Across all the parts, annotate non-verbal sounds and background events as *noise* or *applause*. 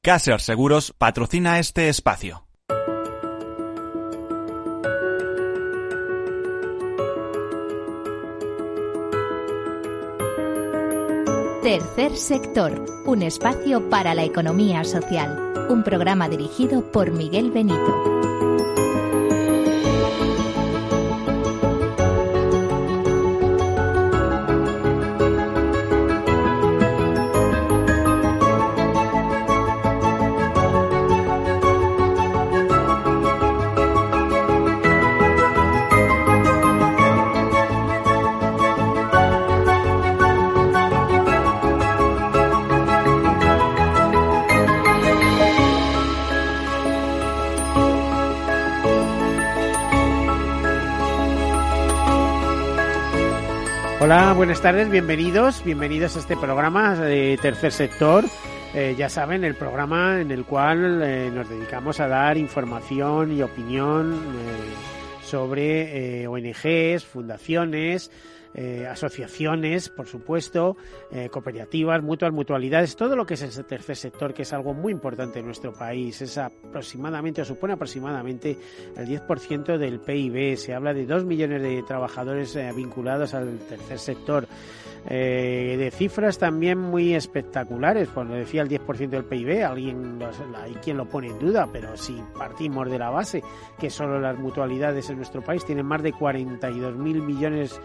Caser Seguros patrocina este espacio. Tercer sector, un espacio para la economía social. Un programa dirigido por Miguel Benito. Buenas tardes, bienvenidos, bienvenidos a este programa de Tercer Sector. Eh, ya saben, el programa en el cual eh, nos dedicamos a dar información y opinión eh, sobre ONGs, fundaciones, eh, asociaciones, por supuesto, eh, cooperativas, mutuas, mutualidades, todo lo que es el tercer sector, que es algo muy importante en nuestro país. Es aproximadamente, o supone aproximadamente el 10% del PIB. Se habla de dos millones de trabajadores eh, vinculados al tercer sector. de cifras también muy espectaculares, cuando decía el 10% del PIB, alguien hay quien lo pone en duda, pero si partimos de la base que solo las mutualidades en nuestro país tienen más de 42.000 millones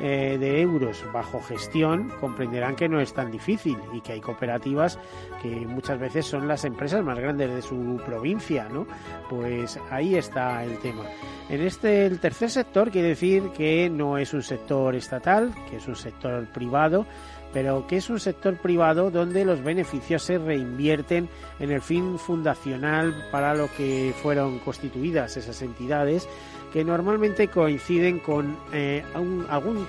eh, de euros bajo gestión, comprenderán que no es tan difícil y que hay cooperativas que muchas veces son las empresas más grandes de su provincia, ¿no? Pues ahí está el tema. En este, el tercer sector quiere decir que no es un sector estatal, que es un sector privado, pero que es un sector privado donde los beneficios se reinvierten en el fin fundacional para lo que fueron constituidas esas entidades que normalmente coinciden con eh, algún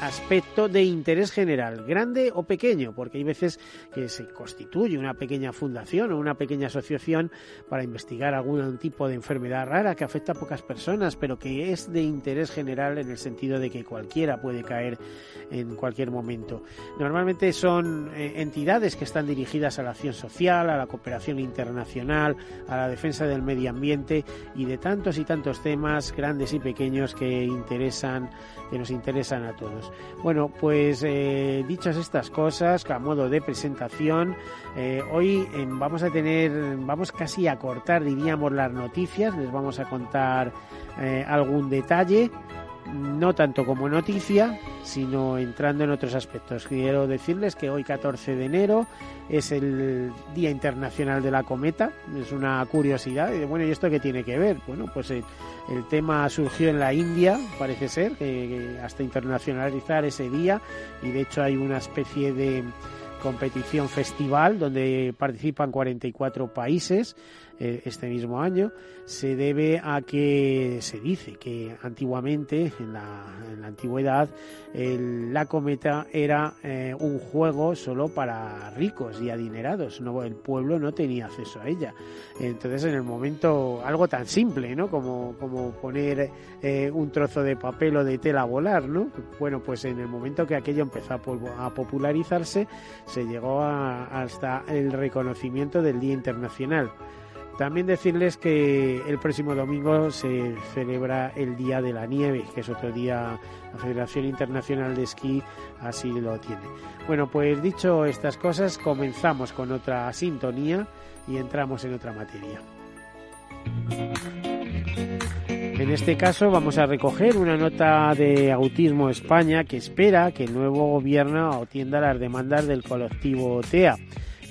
aspecto de interés general, grande o pequeño, porque hay veces que se constituye una pequeña fundación o una pequeña asociación para investigar algún tipo de enfermedad rara que afecta a pocas personas, pero que es de interés general en el sentido de que cualquiera puede caer en cualquier momento. Normalmente son eh, entidades que están dirigidas a la acción social, a la cooperación internacional, a la defensa del medio ambiente y de tantos y tantos temas grandes y pequeños que interesan que nos interesan a todos. Bueno, pues eh, dichas estas cosas, a modo de presentación, eh, hoy em, vamos a tener, vamos casi a cortar, diríamos, las noticias, les vamos a contar eh, algún detalle no tanto como noticia, sino entrando en otros aspectos. Quiero decirles que hoy 14 de enero es el Día Internacional de la Cometa, es una curiosidad. Bueno, ¿y esto qué tiene que ver? Bueno, pues el, tema surgió en la India, parece ser, hasta internacionalizar ese día, y de hecho hay una especie de competición festival donde participan 44 países eh, este mismo año se debe a que se dice que antiguamente, en la, antigüedad, la cometa era eh, un juego solo para ricos y adinerados. No, el pueblo no tenía acceso a ella. Entonces, en el momento, algo tan simple, ¿no? Como, como poner eh, un trozo de papel o de tela a volar, ¿no? Bueno, pues en el momento que aquello empezó a, popularizarse, se llegó hasta el reconocimiento del Día Internacional. También decirles que el próximo domingo se celebra el Día de la Nieve, que es otro día, la Federación Internacional de Esquí así lo tiene. Bueno, pues dicho estas cosas, comenzamos con otra sintonía y entramos en otra materia. En este caso vamos a recoger una nota de Autismo España que espera que el nuevo gobierno atienda las demandas del colectivo TEA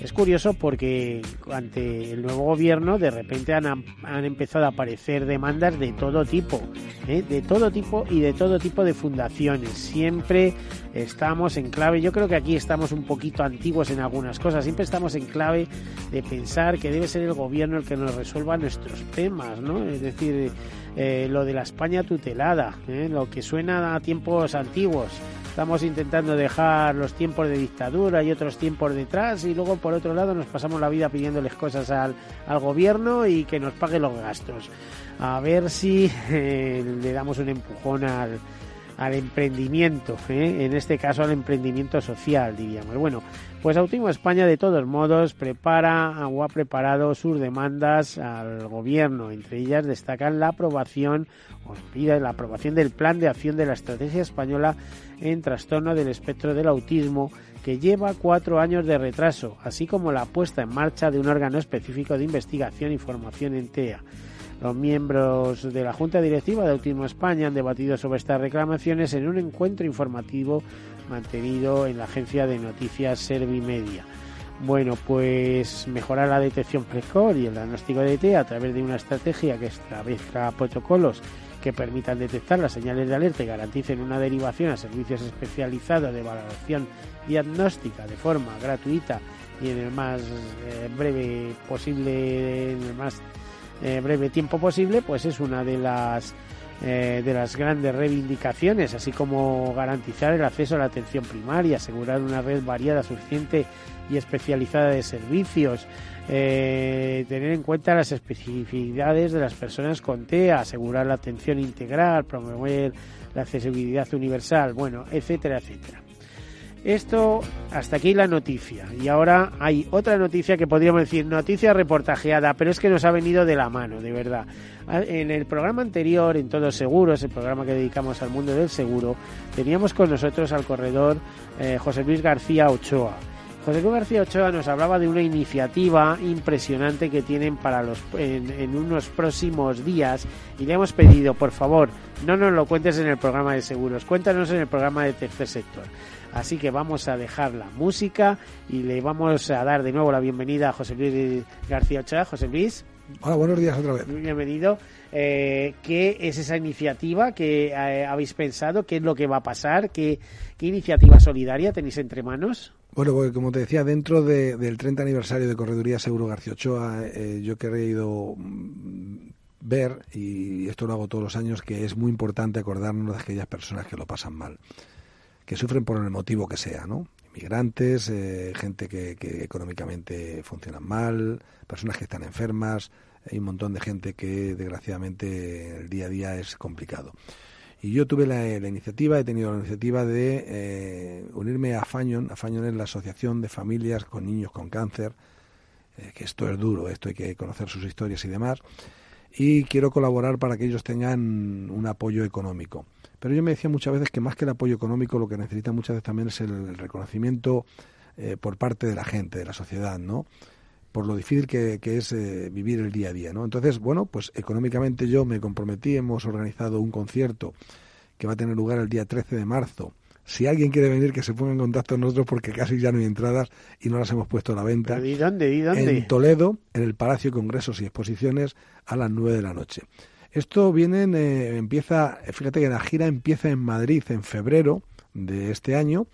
es curioso porque ante el nuevo gobierno de repente han, empezado a aparecer demandas de todo tipo, ¿eh? de todo tipo y de todo tipo de fundaciones. Siempre estamos en clave, yo creo que aquí estamos un poquito antiguos en algunas cosas, siempre estamos en clave de pensar que debe ser el gobierno el que nos resuelva nuestros temas, ¿no? Es decir, eh, lo de la España tutelada, ¿eh? lo que suena a tiempos antiguos estamos intentando dejar los tiempos de dictadura y otros tiempos detrás y luego por otro lado nos pasamos la vida pidiéndoles cosas al, gobierno y que nos pague los gastos. A ver si eh, le damos un empujón al, emprendimiento, ¿eh? en este caso al emprendimiento social, diríamos. Bueno, Pues Autismo España, de todos modos, prepara o ha preparado sus demandas al gobierno. Entre ellas destacan la aprobación o la aprobación del plan de acción de la estrategia española en trastorno del espectro del autismo que lleva cuatro años de retraso, así como la puesta en marcha de un órgano específico de investigación y formación en TEA. Los miembros de la Junta Directiva de Autismo España han debatido sobre estas reclamaciones en un encuentro informativo mantenido en la agencia de noticias Servimedia. Bueno, pues mejorar la detección precoz y el diagnóstico de TEA a través de una estrategia que establezca protocolos que permitan detectar las señales de alerta y garanticen una derivación a servicios especializados de valoración diagnóstica de forma gratuita y en el más eh, breve posible, en el más eh, breve tiempo posible, pues es una de las eh, de las grandes reivindicaciones, así como garantizar el acceso a la atención primaria, asegurar una red variada, suficiente y especializada de servicios, eh, tener en cuenta las especificidades de las personas con TEA, asegurar la atención integral, promover la accesibilidad universal, bueno, etcétera, etcétera. Esto, hasta aquí la noticia. Y ahora hay otra noticia que podríamos decir noticia reportajeada, pero es que nos ha venido de la mano, de verdad. En el programa anterior, en Todos Seguros, el programa que dedicamos al mundo del seguro, teníamos con nosotros al corredor eh, José Luis García Ochoa. José Luis García Ochoa nos hablaba de una iniciativa impresionante que tienen para los en, unos próximos días y le hemos pedido, por favor, no nos lo cuentes en el programa de seguros, cuéntanos en el programa de tercer sector. Así que vamos a dejar la música y le vamos a dar de nuevo la bienvenida a José Luis García Ochoa. José Luis. Hola, buenos días otra vez. Bienvenido. Eh, ¿Qué es esa iniciativa que eh, habéis pensado? ¿Qué es lo que va a pasar? ¿Qué, qué iniciativa solidaria tenéis entre manos? Bueno, pues como te decía, dentro de, del 30 aniversario de Correduría Seguro García Ochoa, eh, yo he querido ver, y esto lo hago todos los años, que es muy importante acordarnos de aquellas personas que lo pasan mal que sufren por el motivo que sea, ¿no? Inmigrantes, eh, gente que, que, económicamente funcionan mal, personas que están enfermas, hay un montón de gente que desgraciadamente el día a día es complicado. Y yo tuve la, iniciativa, he tenido la iniciativa de eh, unirme a Fañon. Fañon es la Asociación de Familias con Niños con Cáncer, eh, que esto es duro, esto hay que conocer sus historias y demás. Y quiero colaborar para que ellos tengan un apoyo económico. Pero yo me decía muchas veces que más que el apoyo económico, lo que necesitan muchas veces también es el, reconocimiento eh, por parte de la gente, de la sociedad, ¿no? Por lo difícil que, que es eh, vivir el día a día, ¿no? Entonces, bueno, pues económicamente yo me comprometí, hemos organizado un concierto que va a tener lugar el día 13 de marzo. Si alguien quiere venir, que se ponga en contacto con nosotros porque casi ya no hay entradas y no las hemos puesto a la venta. ¿Pero ¿Y dónde? ¿Y dónde? En Toledo, en el Palacio de Congresos y Exposiciones, a las 9 de la noche. Esto viene, eh, empieza, fíjate que la gira empieza en Madrid en febrero de este año,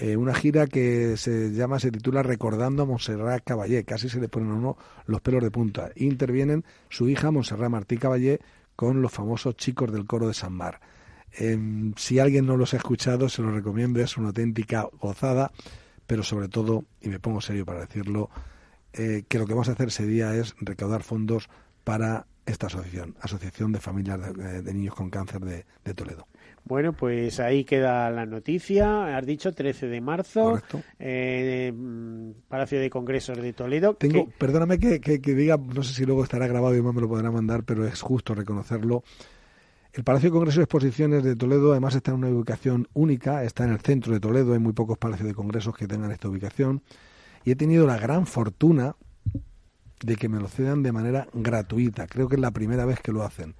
eh, una gira que se llama, se titula Recordando a Montserrat Caballé, casi se le ponen a uno los pelos de punta. Intervienen su hija Montserrat Martí Caballé con los famosos chicos del coro de San Mar. Eh, si alguien no los ha escuchado, se los recomiendo, es una auténtica gozada, pero sobre todo, y me pongo serio para decirlo, eh, que lo que vamos a hacer ese día es recaudar fondos para esta asociación, Asociación de Familias de, de Niños con Cáncer de, de, Toledo. Bueno, pues ahí queda la noticia. Has dicho 13 de marzo, eh, Palacio de Congresos de Toledo. Tengo, que... perdóname que, que, que, diga, no sé si luego estará grabado y más me lo podrá mandar, pero es justo reconocerlo. El Palacio de Congresos y Exposiciones de Toledo además está en una ubicación única, está en el centro de Toledo, hay muy pocos palacios de congresos que tengan esta ubicación. Y he tenido la gran fortuna de que me lo cedan de manera gratuita. Creo que es la primera vez que lo hacen.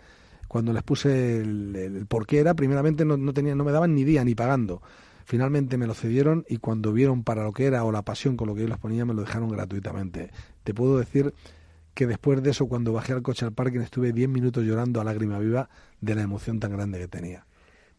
Cuando les puse el, el por qué era, primeramente no, no, no me daban ni día ni pagando. Finalmente me lo cedieron y cuando vieron para lo que era o la pasión con lo que yo les ponía, me lo dejaron gratuitamente. Te puedo decir que después de eso, cuando bajé al coche al parking, estuve 10 minutos llorando a lágrima viva de la emoción tan grande que tenía.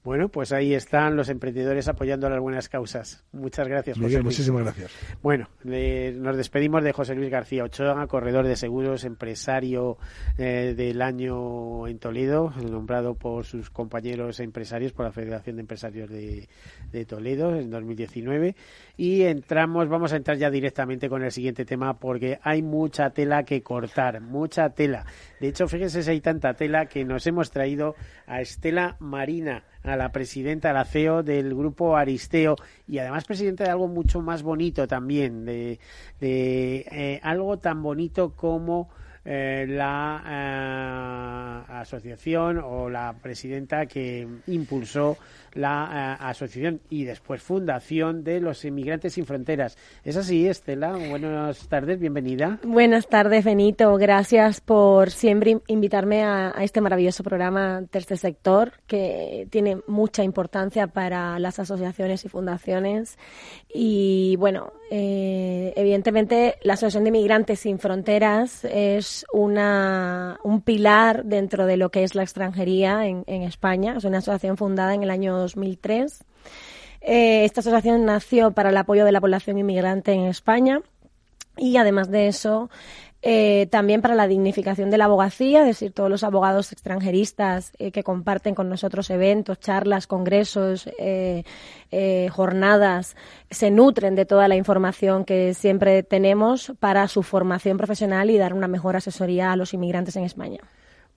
Bueno, pues ahí están los emprendedores apoyando las buenas causas. Muchas gracias, José Miguel, Luis. Muchísimas gracias. Bueno, le, nos despedimos de José Luis García Ochoa, corredor de seguros, empresario eh, del año en Toledo, nombrado por sus compañeros empresarios, por la Federación de Empresarios de, de Toledo en 2019. Y entramos, vamos a entrar ya directamente con el siguiente tema porque hay mucha tela que cortar, mucha tela. De hecho, fíjense si hay tanta tela que nos hemos traído a Estela Marina a la presidenta, a la CEO del grupo Aristeo y además presidenta de algo mucho más bonito también, de, de eh, algo tan bonito como eh, la eh, asociación o la presidenta que impulsó la eh, asociación y después fundación de los inmigrantes sin fronteras. ¿Es así, Estela? Buenas tardes, bienvenida. Buenas tardes, Benito. Gracias por siempre invitarme a, a este maravilloso programa Tercer Sector, que tiene mucha importancia para las asociaciones y fundaciones. Y bueno, eh, evidentemente la Asociación de Inmigrantes sin Fronteras es una, un pilar dentro de lo que es la extranjería en, España. Es una asociación fundada en el año 2003. Eh, esta asociación nació para el apoyo de la población inmigrante en España y además de eso eh, también para la dignificación de la abogacía, es decir, todos los abogados extranjeristas eh, que comparten con nosotros eventos, charlas, congresos, eh, eh, jornadas, se nutren de toda la información que siempre tenemos para su formación profesional y dar una mejor asesoría a los inmigrantes en España.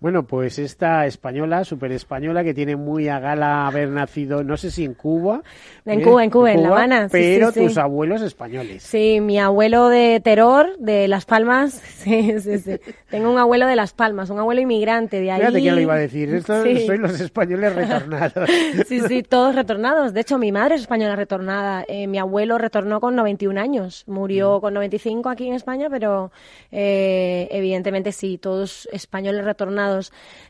Bueno, pues esta española, súper española, que tiene muy a gala haber nacido, no sé si en Cuba. En ¿eh? Cuba, en Cuba, en La Habana. Pero sí, sí, tus sí. abuelos españoles. Sí, mi abuelo de Terror, de Las Palmas. *laughs* Sí, sí, sí. Tengo un abuelo de Las Palmas, un abuelo inmigrante de ahí. Fíjate quién lo iba a decir. Estos Sí. soy los españoles retornados. *laughs* Sí, sí, todos retornados. De hecho, mi madre es española retornada. Eh, mi abuelo retornó con 91 años. Murió con 95 aquí en España, pero eh, evidentemente sí, todos españoles retornados.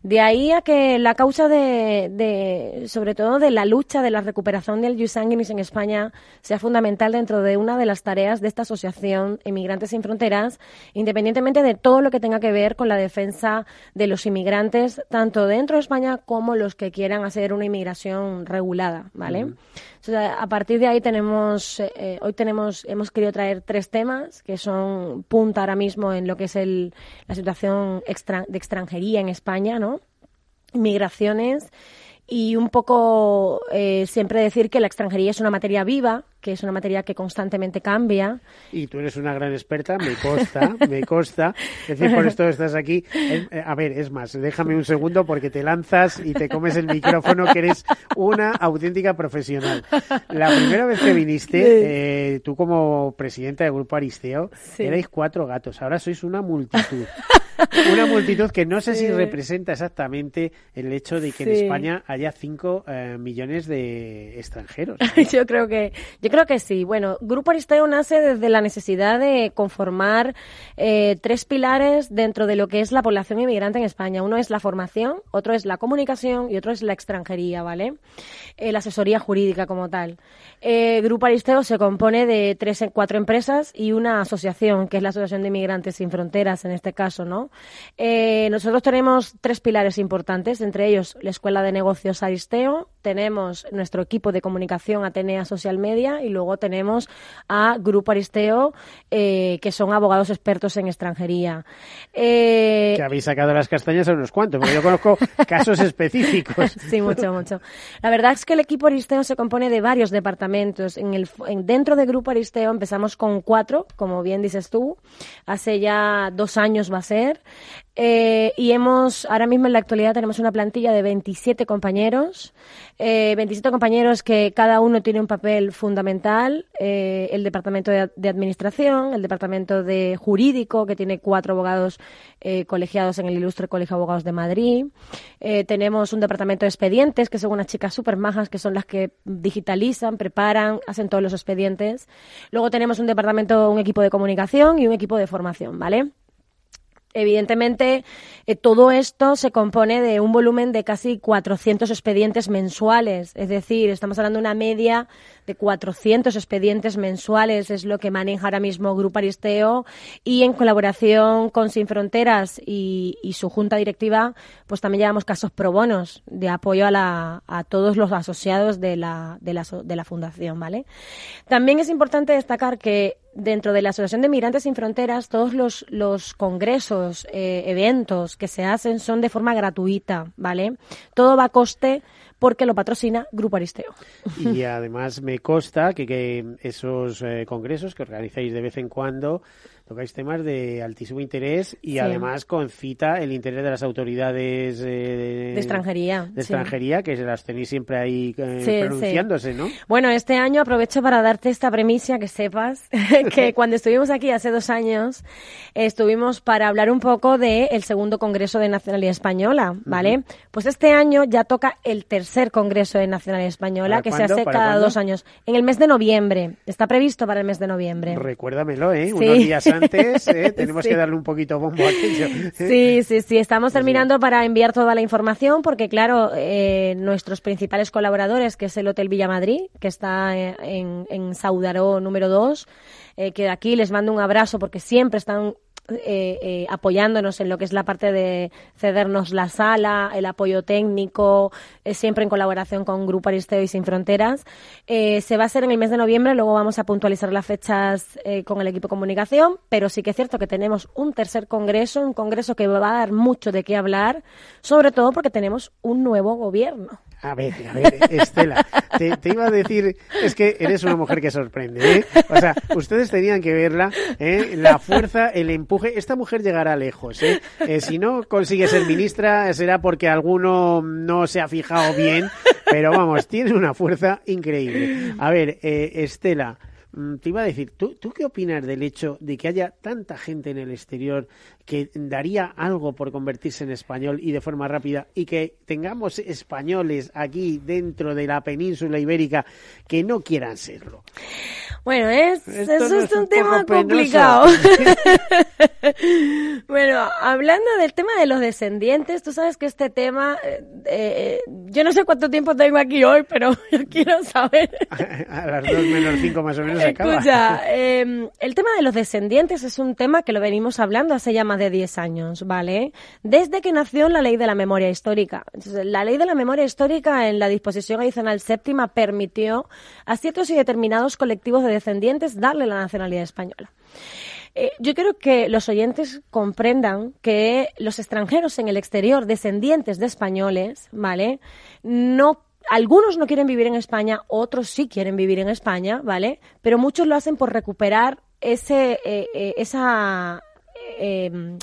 De ahí a que la causa de, sobre todo de la lucha de la recuperación del jus sanguinis en España sea fundamental dentro de una de las tareas de esta asociación Inmigrantes sin Fronteras, independientemente de todo lo que tenga que ver con la defensa de los inmigrantes, tanto dentro de España como los que quieran hacer una inmigración regulada, ¿vale? A partir de ahí tenemos, eh, hoy tenemos, hemos querido traer tres temas que son punta ahora mismo en lo que es el, la situación extra- de extranjería en España, ¿no? Migraciones y un poco eh, siempre decir que la extranjería es una materia viva, que es una materia que constantemente cambia. Y tú eres una gran experta, me consta, me consta. Es decir, por esto estás aquí. Eh, a ver, es más, déjame un segundo porque te lanzas y te comes el micrófono, que eres una auténtica profesional. La primera vez que viniste, eh, tú como presidenta del Grupo Aristeo, Sí. erais cuatro gatos, ahora sois una multitud. Una multitud que no sé si representa exactamente el hecho de que en. España haya cinco eh, millones de extranjeros. *laughs* yo creo que yo creo que sí. Bueno, Grupo Aristeo nace desde la necesidad de conformar eh, tres pilares dentro de lo que es la población inmigrante en España. Uno es la formación, otro es la comunicación y otro es la extranjería, ¿vale? Eh, la asesoría jurídica como tal. Eh, Grupo Aristeo se compone de tres, cuatro empresas y una asociación, que es la Asociación de Inmigrantes Sin Fronteras, en este caso, ¿no? Eh, nosotros tenemos tres pilares importantes, entre ellos la Escuela de Negocios Aristeo, tenemos nuestro equipo de comunicación Atenea Social Media y luego tenemos a Grupo Aristeo, eh, que son abogados expertos en extranjería. Eh, que habéis sacado las castañas a unos cuantos, porque yo conozco *laughs* casos específicos. Sí, mucho, mucho. La verdad es que el equipo Aristeo se compone de varios departamentos. En el, en- dentro del grupo Aristeo empezamos con cuatro, como bien dices tú. Hace ya dos años va a ser. Eh, y hemos, ahora mismo en la actualidad tenemos una plantilla de 27 compañeros. Eh, 27 compañeros que cada uno tiene un papel fundamental. Eh, el departamento de, de administración, el departamento de jurídico, que tiene cuatro abogados eh, colegiados en el Ilustre Colegio de Abogados de Madrid. Tenemos un departamento de expedientes, que son unas chicas súper majas, que son las que digitalizan, preparan, hacen todos los expedientes. Luego tenemos un departamento, un equipo de comunicación y un equipo de formación, ¿vale? Evidentemente, eh, todo esto se compone de un volumen de casi 400 expedientes mensuales. Es decir, estamos hablando de una media de 400 expedientes mensuales, es lo que maneja ahora mismo Grupo Aristeo. Y en colaboración con Sin Fronteras y, su junta directiva, pues también llevamos casos pro bonos de apoyo a, la, a todos los asociados de la, de, la, de la fundación, ¿vale? También es importante destacar que dentro de la Asociación de Migrantes Sin Fronteras, todos los, los congresos, eh, eventos que se hacen son de forma gratuita, ¿vale? Todo va a coste porque lo patrocina Grupo Aristeo. Y además me consta que, esos eh, congresos que organizáis de vez en cuando, tocáis temas de altísimo interés y además concita el interés de las autoridades eh, de, extranjería. De extranjería, que se las tenéis siempre ahí eh, pronunciándose, ¿no? Bueno, este año aprovecho para darte esta premisa, que sepas *laughs* que cuando estuvimos aquí hace dos años, estuvimos para hablar un poco del el segundo Congreso de Nacionalidad Española, ¿vale? Pues este año ya toca el tercer Congreso de Nacionalidad Española, que se hace cada dos años, en el mes de noviembre. Está previsto para el mes de noviembre. Recuérdamelo, ¿eh? Unos días antes *laughs* ¿eh? *laughs* tenemos que darle un poquito bombo a aquello. ¿eh? Sí, *laughs* sí, sí. Estamos terminando para enviar toda la información porque, claro, eh, nuestros principales colaboradores, que es el Hotel Villa Madrid, que está en, en Saudaró número 2, que de aquí les mando un abrazo porque siempre están eh, eh, apoyándonos en lo que es la parte de cedernos la sala, el apoyo técnico, eh, siempre en colaboración con Grupo Aristeo y Sin Fronteras. se va a hacer en el mes de noviembre, luego vamos a puntualizar las fechas con el equipo de comunicación, pero sí que es cierto que tenemos un tercer congreso, un congreso que va a dar mucho de qué hablar, sobre todo porque tenemos un nuevo gobierno. A ver, a ver, Estela, te, iba a decir, es que eres una mujer que sorprende, ¿eh? O sea, ustedes tenían que verla, ¿eh? La fuerza, el empuje, esta mujer llegará lejos, ¿eh? eh si no consigue ser ministra, será porque alguno no se ha fijado bien, pero vamos, tiene una fuerza increíble. A ver, eh, Estela, te iba a decir, ¿tú, ¿tú qué opinas del hecho de que haya tanta gente en el exterior que daría algo por convertirse en español y de forma rápida y que tengamos españoles aquí dentro de la península ibérica que no quieran serlo? Bueno, es, eso es un, tema complicado. *laughs* bueno, hablando del tema de los descendientes, tú sabes que este tema, eh, eh, yo no sé cuánto tiempo tengo aquí hoy, pero *laughs* yo quiero saber. *laughs* a las dos menos cinco más o menos acaba. Escucha, em, el tema de los descendientes es un tema que lo venimos hablando hace ya más de 10 años, ¿vale? Desde que nació la ley de la memoria histórica. la ley de la memoria histórica en la disposición adicional séptima permitió a ciertos y determinados colectivos de descendientes darle la nacionalidad española. Eh, yo quiero que los oyentes comprendan que los extranjeros en el exterior, descendientes de españoles, ¿vale? No algunos no quieren vivir en España, otros sí quieren vivir en España, ¿vale? Pero muchos lo hacen por recuperar ese, eh, eh, esa, em,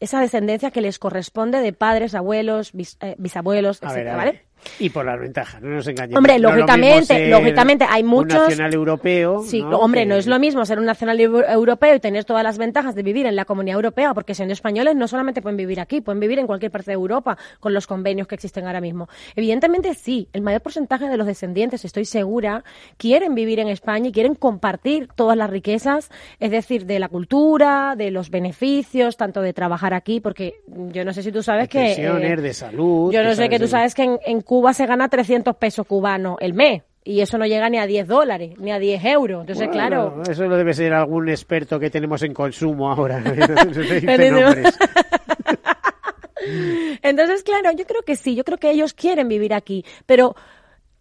esa descendencia que les corresponde de padres, abuelos, bisabuelos, etcétera, ¿vale? Y por las ventajas, no nos engañemos. Hombre, lógicamente, lógicamente hay muchos. Un nacional europeo. Sí, hombre, no es lo mismo ser un nacional europeo y tener todas las ventajas de vivir en la comunidad europea, porque siendo españoles no solamente pueden vivir aquí, pueden vivir en cualquier parte de Europa con los convenios que existen ahora mismo. Evidentemente sí, el mayor porcentaje de los descendientes, estoy segura, quieren vivir en España y quieren compartir todas las riquezas, es decir, de la cultura, de los beneficios, tanto de trabajar aquí, porque yo no sé si tú sabes que. Eh, de salud. Yo no sé que tú sabes que en, en Cuba se gana 300 pesos cubanos el mes y eso no llega ni a 10 dólares, ni a 10 euros. Entonces, claro. Eso lo debe ser algún experto que tenemos en consumo ahora. *laughs* *laughs* Entonces, claro, yo creo que sí, yo creo que ellos quieren vivir aquí, pero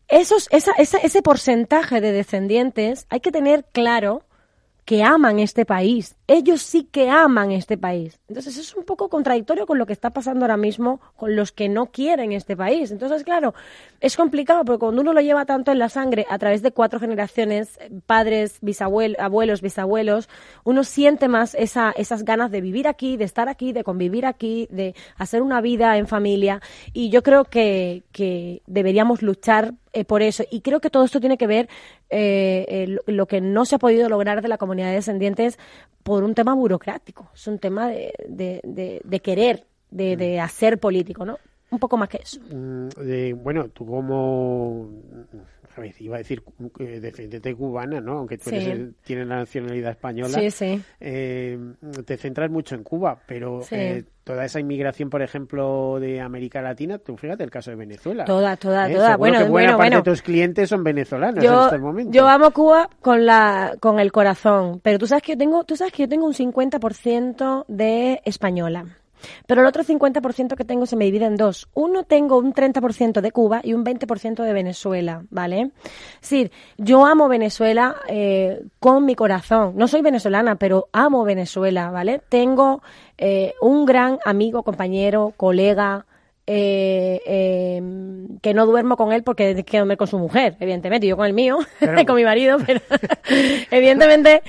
esos, esa, ese porcentaje de descendientes hay que tener claro que aman este país. Ellos sí que aman este país. Entonces es un poco contradictorio con lo que está pasando ahora mismo con los que no quieren este país. Entonces, claro, es complicado porque cuando uno lo lleva tanto en la sangre a través de cuatro generaciones, padres, bisabuelos, abuelos, bisabuelos, uno siente más esa, esas ganas de vivir aquí, de estar aquí, de convivir aquí, de hacer una vida en familia. Y yo creo que, que deberíamos luchar eh, por eso. Y creo que todo esto tiene que ver eh, lo que no se ha podido lograr de la comunidad de descendientes por un tema burocrático. Es un tema de, de, de, querer, de, hacer político, ¿no? Un poco más que eso. Mm, bueno, tú como iba a decir eh, cubana, ¿no? Aunque tú tienes la nacionalidad española. Sí, sí. Eh, te centras mucho en Cuba, pero eh, toda esa inmigración, por ejemplo, de América Latina, tú fíjate el caso de Venezuela. Toda, toda, toda. Bueno, que buena parte de tus clientes son venezolanos en este momento. Yo amo Cuba con la con el corazón, pero tú sabes que yo tengo, tú sabes que yo tengo un 50% de española. Pero el otro 50% que tengo se me divide en dos. Uno tengo un 30% de Cuba y un 20% de Venezuela, ¿vale? Es decir, yo amo Venezuela eh, con mi corazón. No soy venezolana, pero amo Venezuela, ¿vale? Tengo eh, un gran amigo, compañero, colega, eh, eh, que no duermo con él porque que dormir con su mujer, evidentemente, yo con el mío, *laughs* con mi marido, pero *laughs* *laughs* evidentemente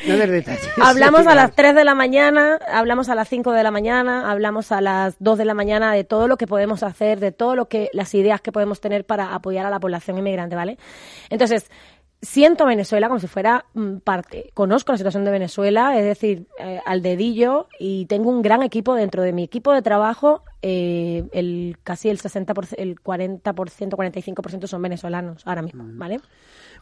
hablamos a las 3 de la mañana, hablamos a las 5 de la mañana, hablamos a las 2 de la mañana de todo lo que podemos hacer, de todo lo que las ideas que podemos tener para apoyar a la población inmigrante, ¿vale? Entonces, siento Venezuela como si fuera mm, parte. Conozco la situación de Venezuela, es decir, eh, al dedillo, y tengo un gran equipo dentro de mi equipo de trabajo. Eh, el casi el 60%, el 40%, 45% son venezolanos ahora mismo, ¿vale?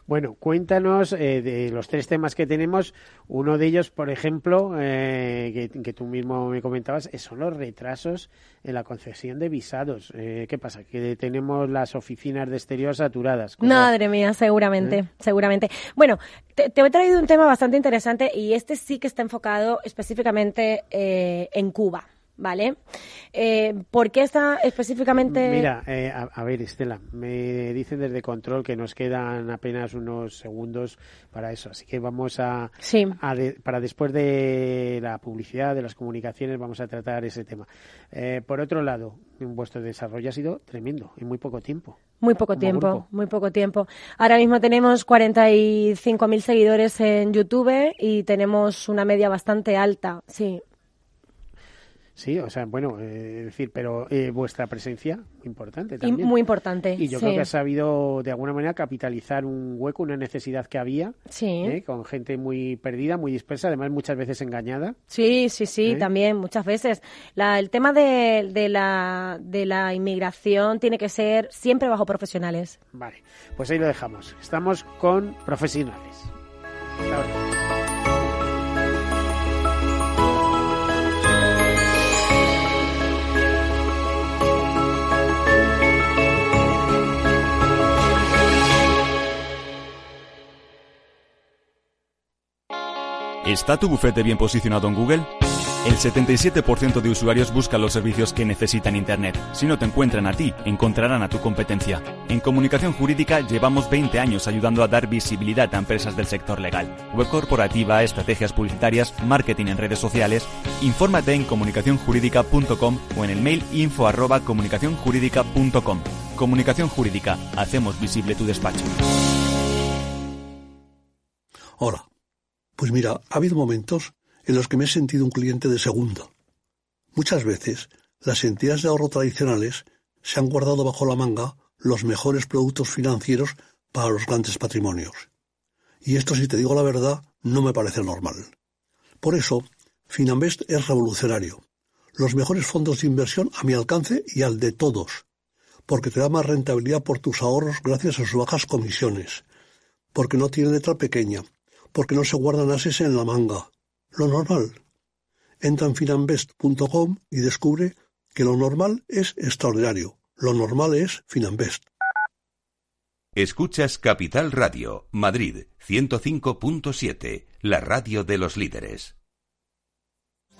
Bueno, cuéntanos eh, de los tres temas que tenemos. Uno de ellos, por ejemplo, eh, que, tú mismo me comentabas, son los retrasos en la concesión de visados. Eh, ¿Qué pasa? Que tenemos las oficinas de exterior saturadas. Madre mía, seguramente, seguramente. Bueno, te, he traído un tema bastante interesante y este sí que está enfocado específicamente en Cuba. ¿Vale? Eh, ¿Por qué está específicamente...? Mira, eh, a, ver, Estela, me dicen desde control que nos quedan apenas unos segundos para eso, así que vamos a... Sí. para después de la publicidad, de las comunicaciones, vamos a tratar ese tema. Eh, por otro lado, vuestro desarrollo ha sido tremendo, en muy poco tiempo. Muy poco tiempo, muy poco tiempo. Ahora mismo tenemos 45.000 seguidores en YouTube y tenemos una media bastante alta, sí, Sí, o sea, bueno, eh, decir, pero eh, vuestra presencia importante también. muy importante. Y yo creo que has sabido de alguna manera capitalizar un hueco, una necesidad que había, sí. ¿eh? con gente muy perdida, muy dispersa, además muchas veces engañada. Sí, sí, sí, también muchas veces. La, el tema de, de, la, de la inmigración tiene que ser siempre bajo profesionales. Vale, pues ahí lo dejamos. Estamos con profesionales. ¿Está tu bufete bien posicionado en Google? El 77% de usuarios buscan los servicios que necesitan Internet. Si no te encuentran a ti, encontrarán a tu competencia. En comunicación jurídica llevamos 20 años ayudando a dar visibilidad a empresas del sector legal. Web corporativa, estrategias publicitarias, marketing en redes sociales. Infórmate en comunicacionjurídica.com o en el mail info arroba comunicacionjurídica.com. Comunicación Jurídica. Hacemos visible tu despacho. Hola. Pues mira, ha habido momentos en los que me he sentido un cliente de segunda. Muchas veces, las entidades de ahorro tradicionales se han guardado bajo la manga los mejores productos financieros para los grandes patrimonios. Y esto, si te digo la verdad, no me parece normal. Por eso, Finambest es revolucionario. Los mejores fondos de inversión a mi alcance y al de todos. Porque te da más rentabilidad por tus ahorros gracias a sus bajas comisiones. Porque no tiene letra pequeña porque no se guardan ases en la manga. Lo normal. Entra en finambest.com y descubre que lo normal es extraordinario. Lo normal es Finambest. Escuchas Capital Radio, Madrid 105.7, la radio de los líderes.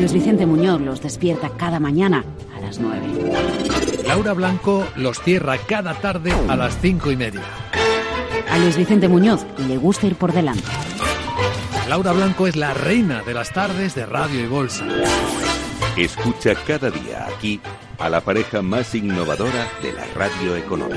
Luis Vicente Muñoz los despierta cada mañana a las 9. Laura Blanco los cierra cada tarde a las cinco y media. A Luis Vicente Muñoz le gusta ir por delante. Laura Blanco es la reina de las tardes de radio y bolsa. Escucha cada día aquí a la pareja más innovadora de la radio económica.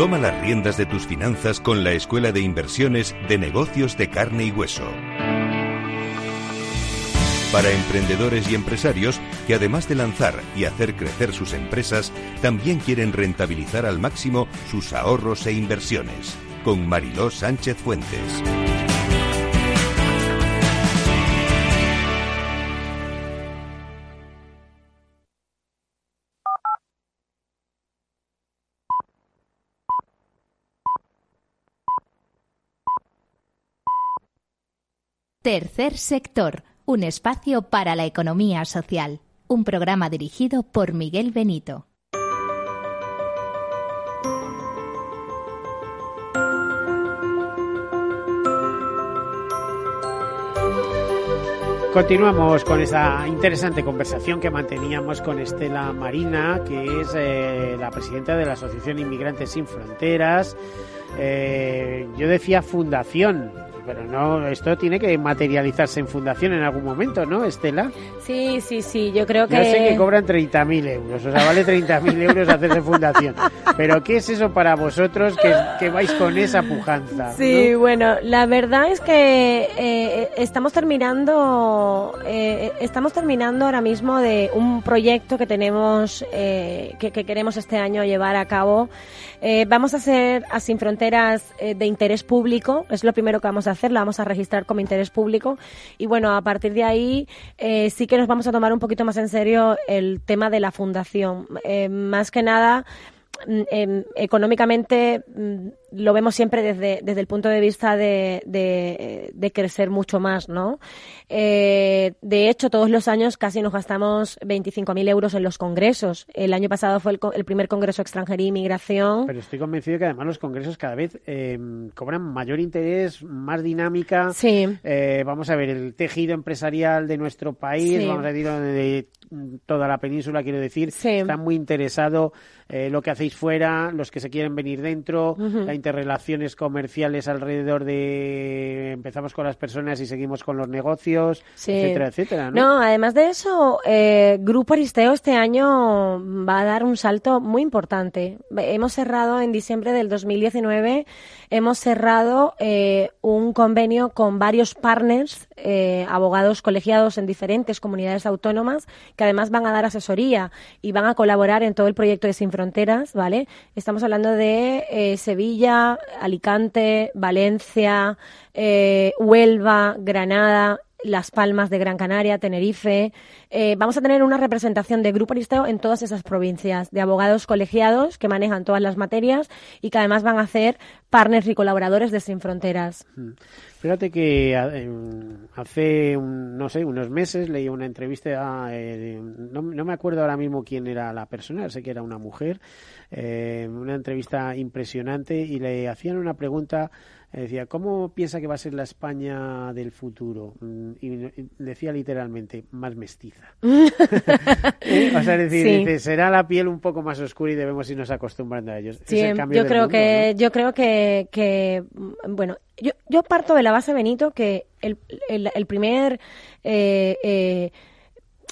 Toma las riendas de tus finanzas con la Escuela de Inversiones de Negocios de Carne y Hueso. para emprendedores y empresarios que además de lanzar y hacer crecer sus empresas, también quieren rentabilizar al máximo sus ahorros e inversiones. Con Mariló Sánchez Fuentes. Tercer sector, un espacio para la economía social. Un programa dirigido por Miguel Benito. Continuamos con esa interesante conversación que manteníamos con Estela Marina, que es eh, la presidenta de la Asociación Inmigrantes Sin Fronteras. Eh, yo decía fundación, pero no, esto tiene que materializarse en fundación en algún momento, ¿no, Estela? Sí, sí, sí, yo creo que... Yo sé que cobran 30.000 euros, o sea, vale 30.000 euros hacerse fundación. Pero ¿qué es eso para vosotros que, que vais con esa pujanza? Sí, bueno, la verdad es que eh, estamos terminando, eh, estamos terminando ahora mismo de un proyecto que tenemos, eh, que, que, queremos este año llevar a cabo. Eh, vamos a hacer a Sin Fronteras de interés público, es lo primero que vamos a hacer, la vamos a registrar como interés público y bueno, a partir de ahí sí que nos vamos a tomar un poquito más en serio el tema de la fundación. más que nada, eh, económicamente lo vemos siempre desde, desde el punto de vista de, de, de crecer mucho más, ¿no? Eh, de hecho, todos los años casi nos gastamos 25.000 euros en los congresos. El año pasado fue el, el, primer congreso extranjería e inmigración. Pero estoy convencido que además los congresos cada vez eh, cobran mayor interés, más dinámica. Sí. Eh, vamos a ver, el tejido empresarial de nuestro país, Sí. vamos a decir, de toda la península, quiero decir, Sí. está muy interesado eh, lo que hacéis fuera, los que se quieren venir dentro, Ujú. la interrelaciones comerciales alrededor de empezamos con las personas y seguimos con los negocios, Sí. etcétera, etcétera, ¿no? No, además de eso, eh, Grupo Aristeo este año va a dar un salto muy importante. Hemos cerrado en diciembre del 2019, hemos cerrado eh, un convenio con varios partners, eh, abogados colegiados en diferentes comunidades autónomas, que además van a dar asesoría y van a colaborar en todo el proyecto de Sin Fronteras, ¿vale? Estamos hablando de eh, Sevilla, Alicante, Valencia, eh, Huelva, Granada, las Palmas de Gran Canaria, Tenerife. Eh, vamos a tener una representación de Grupo Aristeo en todas esas provincias, de abogados colegiados que manejan todas las materias y que además van a ser partners y colaboradores de Sin Fronteras. Fíjate que hace, no sé, unos meses leí una entrevista, a, eh, no, no me acuerdo ahora mismo quién era la persona, sé que era una mujer, eh, una entrevista impresionante y le hacían una pregunta, decía, ¿cómo piensa que va a ser la España del futuro? Mm, y decía literalmente, más mestiza. *laughs* ¿Eh? O sea, es decir, Sí. será la piel un poco más oscura y debemos irnos acostumbrando a ellos. Es Sí, el cambio yo creo mundo, que, ¿no? yo creo que, que mm, bueno, yo, yo parto de la base, Benito, que el, el, el primer eh, eh,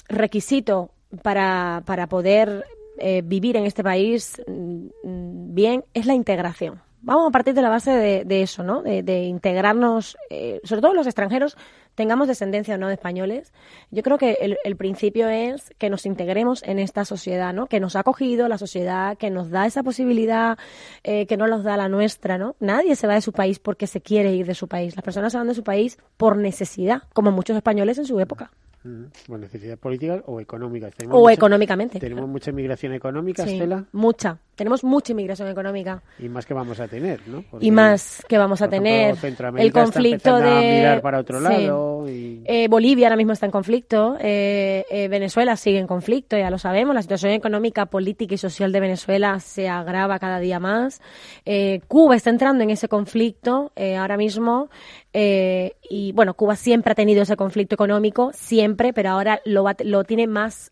requisito para, para poder eh, vivir en este país mm, mm, bien es la integración. Vamos a partir de la base de, de eso, ¿no? De, de integrarnos, eh, sobre todo los extranjeros, tengamos descendencia o no de españoles. Yo creo que el, el principio es que nos integremos en esta sociedad, ¿no? Que nos ha acogido la sociedad, que nos da esa posibilidad, eh, que no nos da la nuestra, ¿no? Nadie se va de su país porque se quiere ir de su país. Las personas se van de su país por necesidad, como muchos españoles en su época. Mm, Bueno, necesidad política o económica. Tenemos O mucha- económicamente. Tenemos mucha inmigración económica, Sí, Estela, mucha. Tenemos mucha inmigración económica. y más que vamos a tener, ¿no? Porque, y más que vamos a tener. El está conflicto a de. mirar para otro Sí. lado y- Eh, Bolivia ahora mismo está en conflicto. eh, eh, Venezuela sigue en conflicto, ya lo sabemos. La situación económica, política y social de Venezuela se agrava cada día más. Eh, Cuba está entrando en ese conflicto ahora mismo. y bueno, Cuba siempre ha tenido ese conflicto económico, siempre, pero ahora lo, va- lo tiene más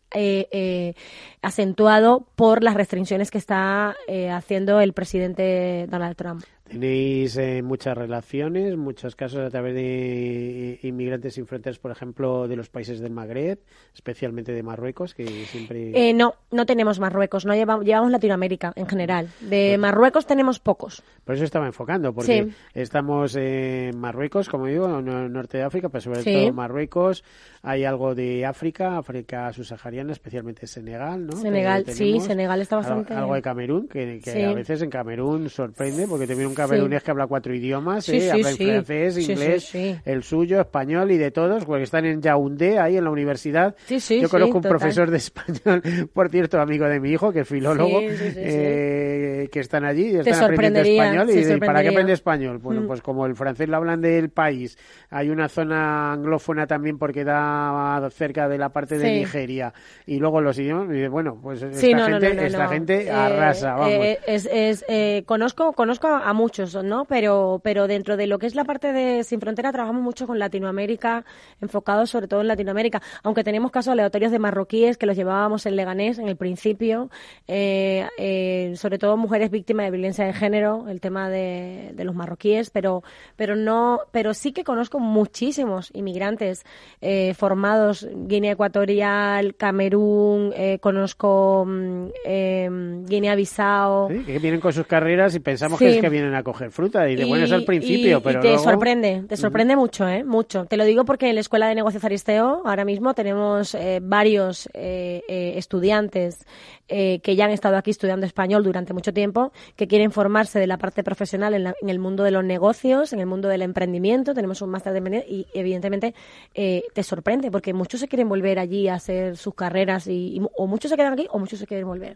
acentuado por las restricciones que está eh, haciendo el presidente Donald Trump. Tenéis eh, muchas relaciones, muchos casos a través de inmigrantes sin fronteras, por ejemplo, de los países del Magreb, especialmente de Marruecos, que siempre... Eh, no, no tenemos Marruecos, no llevamos, llevamos Latinoamérica en general. De Marruecos tenemos pocos. Por eso estaba enfocando, porque estamos en Marruecos, como digo, en norte de África, pero sobre todo Marruecos, hay algo de África, África subsahariana, especialmente Senegal, ¿no? Senegal, sí, Senegal está bastante... Algo de Camerún, que, a veces en Camerún sorprende, porque te viene un camerunés que habla cuatro idiomas, ¿eh? habla francés, inglés, el suyo, español y de todos, porque están en Yaoundé, ahí en la universidad. Yo conozco un profesor de *laughs* español, por cierto, amigo de mi hijo, que es filólogo, eh, que están allí y están aprendiendo español. ¿Y para qué aprende español? Bueno, mm. pues como el francés lo hablan del país, hay una zona anglófona también porque da cerca de la parte de Nigeria, y luego los idiomas, y bueno, pues esta gente, esta gente eh, arrasa, vamos. es, es, conozco, conozco a muchos, ¿no? Pero, pero dentro de lo que es la parte de Sin Frontera trabajamos mucho con Latinoamérica, enfocados sobre todo en Latinoamérica, aunque tenemos casos aleatorios de marroquíes que los llevábamos en Leganés en el principio, eh, eh, sobre todo mujeres víctimas de violencia de género, el tema de, los marroquíes, pero, pero no, pero sí que conozco muchísimos inmigrantes eh, formados Guinea Ecuatorial, Camerún, conozco mm, em, Guinea-Bissau. que vienen con sus carreras y pensamos que es que vienen a coger fruta y de bueno es al principio, pero te sorprende, te sorprende mucho, ¿eh? Mucho. Te lo digo porque en la Escuela de Negocios Aristeo ahora mismo tenemos eh, varios eh, eh, estudiantes que ya han estado aquí estudiando español durante mucho tiempo, que quieren formarse de la parte profesional en, el mundo de los negocios, en el mundo del emprendimiento. Tenemos un máster de y evidentemente te sorprende porque muchos se quieren volver allí a hacer sus carreras y, o muchos se quedan aquí o muchos se quieren volver.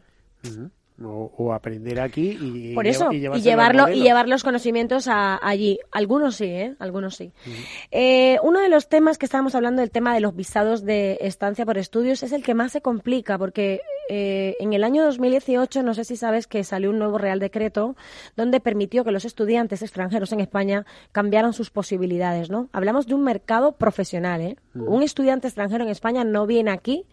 O, aprender aquí y, Por eso, y, llevarlo y llevar los conocimientos allí. Algunos sí, ¿eh? Algunos sí. Eh, uno de los temas que estábamos hablando, el tema de los visados de estancia por estudios, es el que más se complica porque eh, en el año 2018, no sé si sabes que salió un nuevo Real Decreto donde permitió que los estudiantes extranjeros en España cambiaran sus posibilidades, ¿no? Hablamos de un mercado profesional, ¿eh? Un estudiante extranjero en España no viene aquí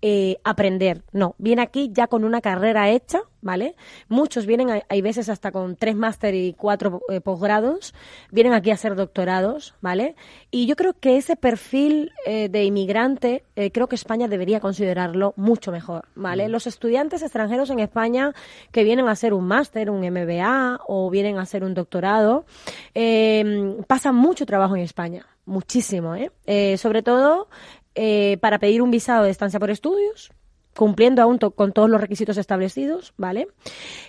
eh, aprender. No, viene aquí ya con una carrera hecha, ¿vale? Muchos vienen, hay veces hasta con tres máster y cuatro eh, posgrados, vienen aquí a hacer doctorados, ¿vale? Y yo creo que ese perfil eh, de inmigrante, creo que España debería considerarlo mucho mejor, ¿vale? Los estudiantes extranjeros en España que vienen a hacer un máster, un MBA o vienen a hacer un doctorado, pasan mucho trabajo en España muchísimo, ¿eh? sobre todo eh, para pedir un visado de estancia por estudios, cumpliendo aún con todos los requisitos establecidos, ¿vale?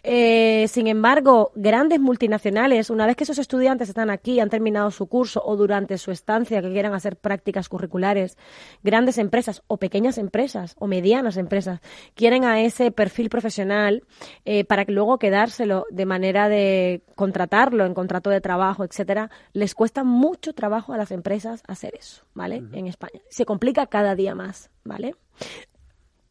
Eh, sin embargo, grandes multinacionales, una vez que esos estudiantes están aquí, han terminado su curso o durante su estancia que quieran hacer prácticas curriculares, grandes empresas o pequeñas empresas o medianas empresas quieren a ese perfil profesional eh, para que luego quedárselo de manera de contratarlo en contrato de trabajo, etcétera, les cuesta mucho trabajo a las empresas hacer eso, ¿vale? En España. Se complica cada día más, ¿vale?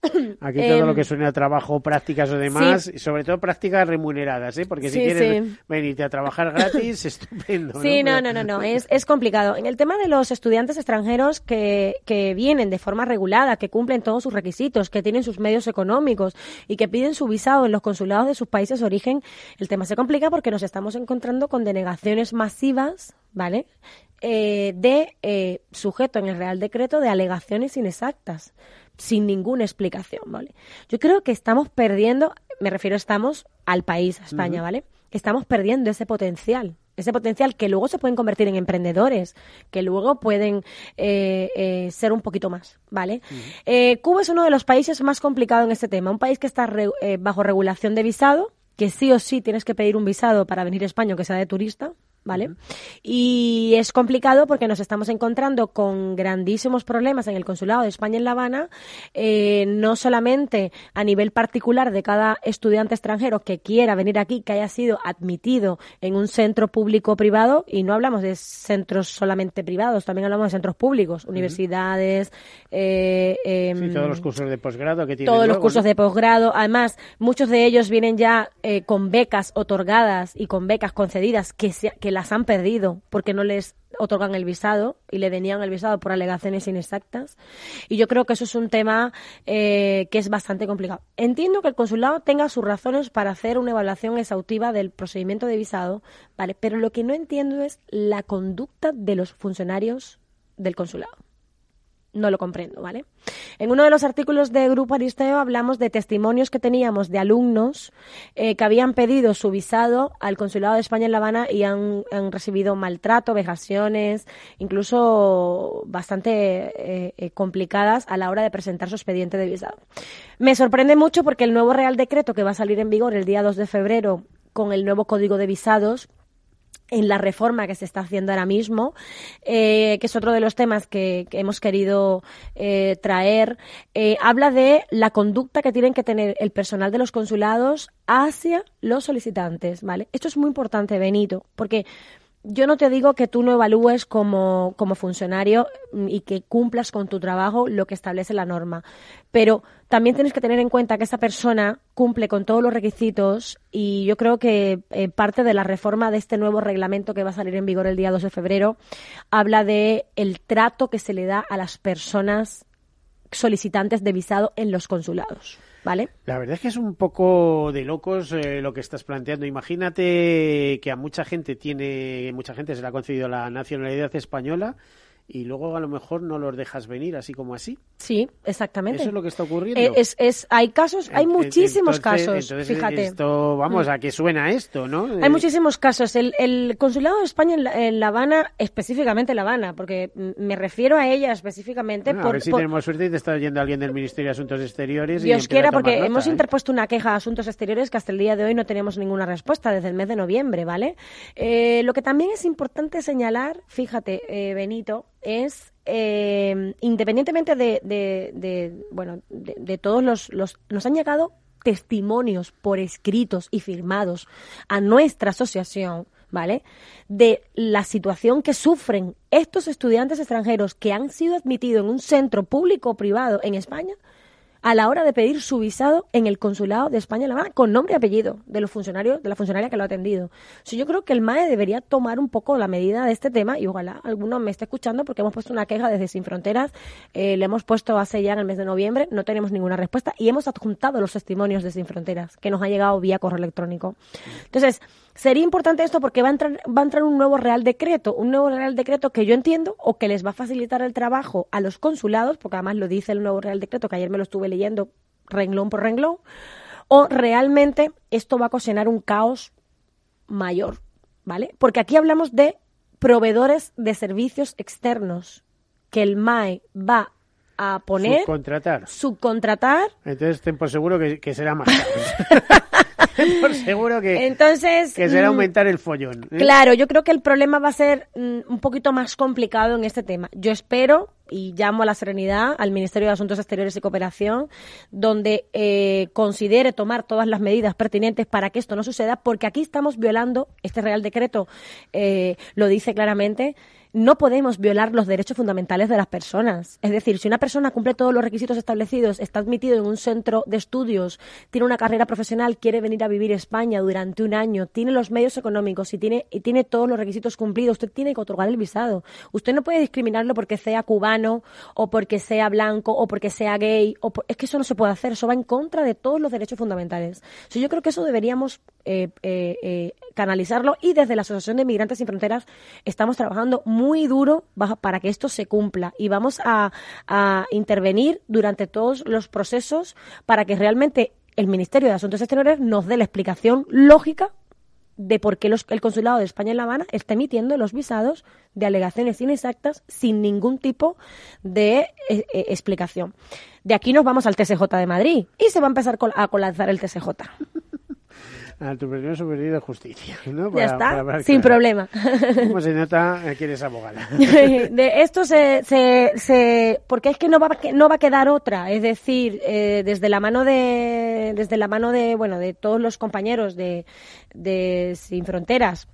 *coughs* Aquí todo lo que em, suena a trabajo, prácticas o demás, y sobre todo prácticas remuneradas, ¿eh? porque si quieres venirte a trabajar gratis, *coughs* estupendo. Sí, no, no, no, no, *laughs* es, es complicado. En el tema de los estudiantes extranjeros que, que vienen de forma regulada, que cumplen todos sus requisitos, que tienen sus medios económicos y que piden su visado en los consulados de sus países de origen, el tema se complica porque nos estamos encontrando con denegaciones masivas, ¿vale? Eh, de eh, sujeto en el Real Decreto de alegaciones inexactas sin ninguna explicación, ¿vale? Yo creo que estamos perdiendo, me refiero estamos al país, a España, ¿vale? Estamos perdiendo ese potencial, ese potencial que luego se pueden convertir en emprendedores, que luego pueden eh, eh, ser un poquito más, ¿vale? Eh, Cuba es uno de los países más complicados en este tema, un país que está bajo regulación de visado, que sí o sí tienes que pedir un visado para venir a España, que sea de turista, ¿vale? Y es complicado porque nos estamos encontrando con grandísimos problemas en el Consulado de España en La Habana, eh, no solamente a nivel particular de cada estudiante extranjero que quiera venir aquí, que haya sido admitido en un centro público privado, y no hablamos de centros solamente privados, también hablamos de centros públicos, universidades. Eh, em, todos los cursos de posgrado que tienen. Todos los cursos de posgrado. Además, muchos de ellos vienen ya eh, con becas otorgadas y con becas concedidas que, que que las han perdido porque no les otorgan el visado y le denían el visado por alegaciones inexactas. Y yo creo que eso es un tema eh, que es bastante complicado. Entiendo que el consulado tenga sus razones para hacer una evaluación exhaustiva del procedimiento de visado, ¿vale? Pero lo que no entiendo es la conducta de los funcionarios del consulado no lo comprendo, ¿vale? En uno de los artículos de Grupo Aristeo hablamos de testimonios que teníamos de alumnos eh, que habían pedido su visado al Consulado de España en La Habana y han, recibido maltrato, vejaciones, incluso bastante eh, eh, complicadas a la hora de presentar su expediente de visado. Me sorprende mucho porque el nuevo Real Decreto que va a salir en vigor el día 2 de febrero con el nuevo Código de Visados en la reforma que se está haciendo ahora mismo, eh, que es otro de los temas que, hemos querido eh, traer, eh, habla de la conducta que tienen que tener el personal de los consulados hacia los solicitantes, ¿vale? Esto es muy importante, Benito, porque yo no te digo que tú no evalúes como, funcionario mm, y que cumplas con tu trabajo lo que establece la norma, pero también tienes que tener en cuenta que esa persona cumple con todos los requisitos y yo creo que eh, parte de la reforma de este nuevo reglamento que va a salir en vigor el día 2 de febrero habla de el trato que se le da a las personas solicitantes de visado en los consulados. ¿Vale? La verdad es que es un poco de locos eh, lo que estás planteando. Imagínate que a mucha gente tiene, mucha gente se le ha concedido la nacionalidad española y luego a lo mejor no los dejas venir así como así. Sí, exactamente. Eso es lo que está ocurriendo. Eh, es, es, hay casos, hay muchísimos casos, fíjate. Esto, vamos, mm. a que suena esto, ¿no? Hay muchísimos casos. El, el Consulado de España en la, Habana, específicamente La Habana, porque me refiero a ella específicamente por... A ver si tenemos suerte y te está yendo alguien del Ministerio de Asuntos Exteriores Dios y quiera, porque hemos ¿eh? interpuesto una queja a Asuntos Exteriores que hasta el día de hoy no tenemos ninguna respuesta, desde el mes de noviembre, ¿vale? Eh, lo que también es importante señalar, fíjate, Benito, es eh, independientemente de, bueno de, todos los, los nos han llegado testimonios por escritos y firmados a nuestra asociación ¿vale? De la situación que sufren estos estudiantes extranjeros que han sido admitidos en un centro público o privado en España a la hora de pedir su visado en el consulado de España en La Habana con nombre y apellido de los funcionarios, de la funcionaria que lo ha atendido. yo creo que el MAE debería tomar un poco la medida de este tema y ojalá alguno me esté escuchando porque hemos puesto una queja desde Sin Fronteras, eh, le hemos puesto hace ya en el mes de noviembre, no tenemos ninguna respuesta y hemos adjuntado los testimonios de Sin Fronteras que nos ha llegado vía correo electrónico. Entonces, Sería importante esto porque va a entrar, un nuevo Real Decreto, un nuevo Real Decreto que yo entiendo o que les va a facilitar el trabajo a los consulados, porque además lo dice el nuevo Real Decreto, que ayer me lo estuve leyendo renglón por renglón, o realmente esto va a ocasionar un caos mayor, ¿vale? Porque aquí hablamos de proveedores de servicios externos que el MAE va a poner. Subcontratar. Subcontratar. Entonces, ten por seguro que, que será más *laughs* por seguro que, Entonces, que será mm, aumentar el follón. ¿eh? Claro, yo creo que el problema va a ser mm, un poquito más complicado en este tema. Yo espero y llamo a la serenidad al Ministerio de Asuntos Exteriores y Cooperación, donde eh, considere tomar todas las medidas pertinentes para que esto no suceda, porque aquí estamos violando, este Real Decreto eh, lo dice claramente, no podemos violar los derechos fundamentales de las personas. Es decir, si una persona cumple todos los requisitos establecidos, está admitido en un centro de estudios, tiene una carrera profesional, quiere venir a vivir a España durante un año, tiene los medios económicos y tiene, y tiene todos los requisitos cumplidos, usted tiene que otorgar el visado. Usted no puede discriminarlo porque sea cubano o porque sea blanco o porque sea gay. O Es que eso no se puede hacer, eso va en contra de todos los derechos fundamentales. yo creo que eso deberíamos eh, eh, eh, canalizarlo y desde la Asociación de Migrantes Sin Fronteras estamos trabajando muy duro para que esto se cumpla y vamos a, intervenir durante todos los procesos para que realmente el Ministerio de Asuntos Exteriores nos dé la explicación lógica de por qué el Consulado de España en La Habana está emitiendo los visados de alegaciones inexactas sin ningún tipo de explicación. De aquí nos vamos al TSJ de Madrid y se va a empezar a colapsar el TSJ a tu Superior Superior de Justicia. *laughs* ¿no? ya está, sin problema. ¿Cómo se nota que eres abogada? *laughs* de esto se, se, se, porque es que no va, no va a quedar otra, es decir, eh, desde la mano de, desde la mano de, bueno, de todos los compañeros de, de Sin Fronteras,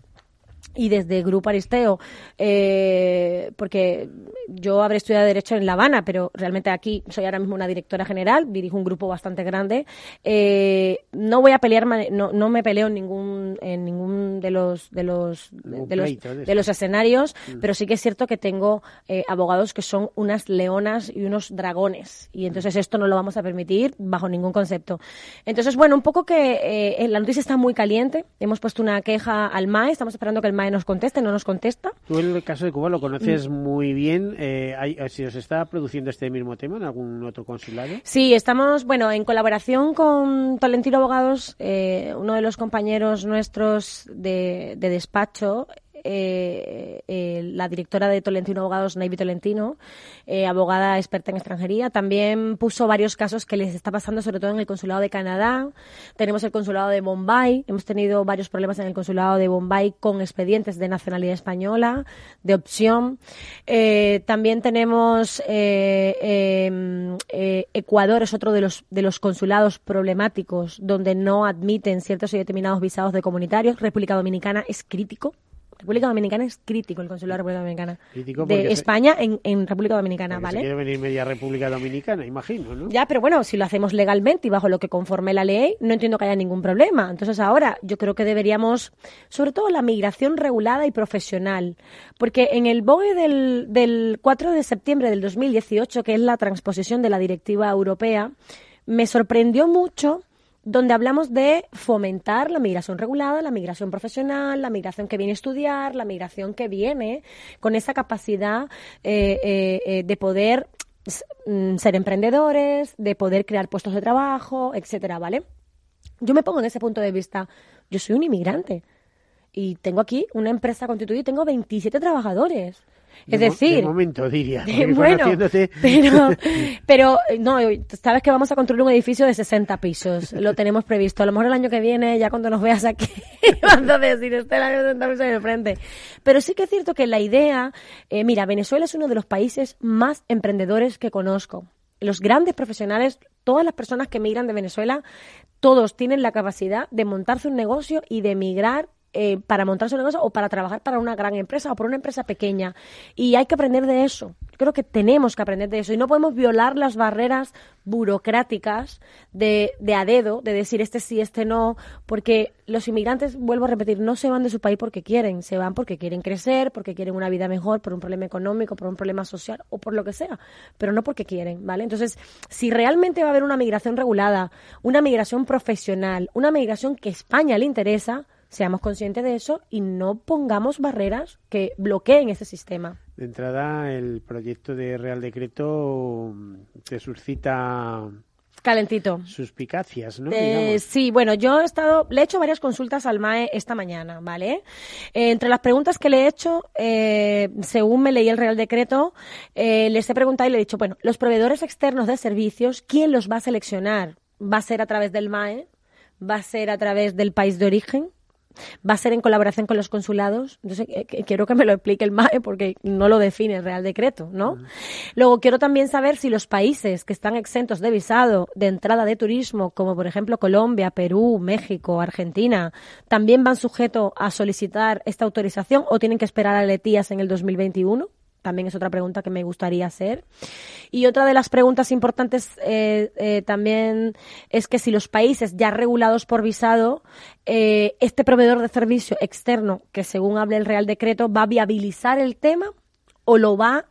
y desde Grupo Aristeo, eh, porque yo habré estudiado Derecho en La Habana, pero realmente aquí soy ahora mismo una directora general, dirijo un grupo bastante grande. Eh, no voy a pelear, no, no me peleo en ningún, en ningún de los, de los, de, los, de los escenarios, mm. pero sí que es cierto que tengo eh, abogados que son unas leonas y unos dragones, y entonces esto no lo vamos a permitir bajo ningún concepto. Entonces, bueno, un poco que la noticia está muy caliente, hemos puesto una queja al MAE, estamos esperando que el MAE nos conteste, no nos contesta. Tú el caso de Cuba lo conoces muy bien. Eh, eh, ¿Si os está produciendo este mismo tema en algún otro consulado? Sí, estamos, bueno, en colaboración con Tolentino Abogados, eh, uno de los compañeros nuestros de, de despacho, eh, eh, la directora de Tolentino Abogados, Navy Tolentino, eh, abogada experta en extranjería. También puso varios casos que les está pasando, sobre todo en el consulado de Canadá. Tenemos el consulado de Bombay. Hemos tenido varios problemas en el consulado de Bombay con expedientes de nacionalidad española, de opción. también tenemos em, Ecuador, es otro de los, de los consulados problemáticos donde no admiten ciertos y determinados visados de comunitarios. República Dominicana es crítico República Dominicana es crítico el consulado de República Dominicana. de España en, República Dominicana, ¿vale? quiere venir media República Dominicana, imagino, ¿no? Ya, pero bueno, si lo hacemos legalmente y bajo lo que conforme la ley, no entiendo que haya ningún problema. Entonces ahora yo creo que deberíamos, sobre todo la migración regulada y profesional, porque en el BOE del, del 4 de septiembre del 2018, que es la transposición de la directiva europea, me sorprendió mucho donde hablamos de fomentar la migración regulada, la migración profesional, la migración que viene a estudiar, la migración que viene con esa capacidad eh, eh, eh, de poder mm, ser emprendedores, de poder crear puestos de trabajo, etcétera, ¿vale? Yo me pongo en ese punto de vista. Yo soy un inmigrante y tengo aquí una empresa constituida y tengo 27 trabajadores. Es decir, de momento diría. bueno, *laughs* pero, *laughs* pero no, sabes que vamos a construir un edificio de 60 pisos. Lo tenemos previsto. A lo mejor el año que viene, ya cuando nos veas aquí, *laughs* vas a decir, el año 60 pisos en el frente. Pero sí que es cierto que la idea, eh, mira, Venezuela es uno de los países más emprendedores que conozco. Los grandes profesionales, todas las personas que emigran de Venezuela, todos tienen la capacidad de montarse un negocio y de emigrar eh, para montarse una cosa o para trabajar para una gran empresa o por una empresa pequeña. Y hay que aprender de eso. Creo que tenemos que aprender de eso. Y no podemos violar las barreras burocráticas de, de a dedo, de decir este sí, este no, porque los inmigrantes, vuelvo a repetir, no se van de su país porque quieren, se van porque quieren crecer, porque quieren una vida mejor, por un problema económico, por un problema social o por lo que sea, pero no porque quieren, ¿vale? Entonces, si realmente va a haber una migración regulada, una migración profesional, una migración que España le interesa, seamos conscientes de eso y no pongamos barreras que bloqueen ese sistema. De entrada, el proyecto de Real Decreto mm, te suscita calentito. Suspicacias, ¿no? Eh, sí, bueno, yo he estado, le he hecho varias consultas al MAE esta mañana, ¿vale? Eh, entre las preguntas que le he hecho, eh, según me leí el Real Decreto, les he preguntado y le he dicho, bueno, los proveedores externos de servicios, ¿quién los va a seleccionar? ¿Va a ser a través del MAE? ¿Va a ser a través del país de origen? Va a ser en colaboración con los consulados. Entonces, eh, quiero que me lo explique el MAE porque no lo define el Real Decreto, ¿no? Luego, quiero también saber si los países que están exentos de visado de entrada de turismo, como por ejemplo Colombia, Perú, México, Argentina, también van sujetos a solicitar esta autorización o tienen que esperar a Letías en el 2021 también es otra pregunta que me gustaría hacer. Y otra de las preguntas importantes eh, eh, también es que si los países ya regulados por visado, eh, este proveedor de servicio externo, que según habla el Real Decreto, va a viabilizar el tema o lo va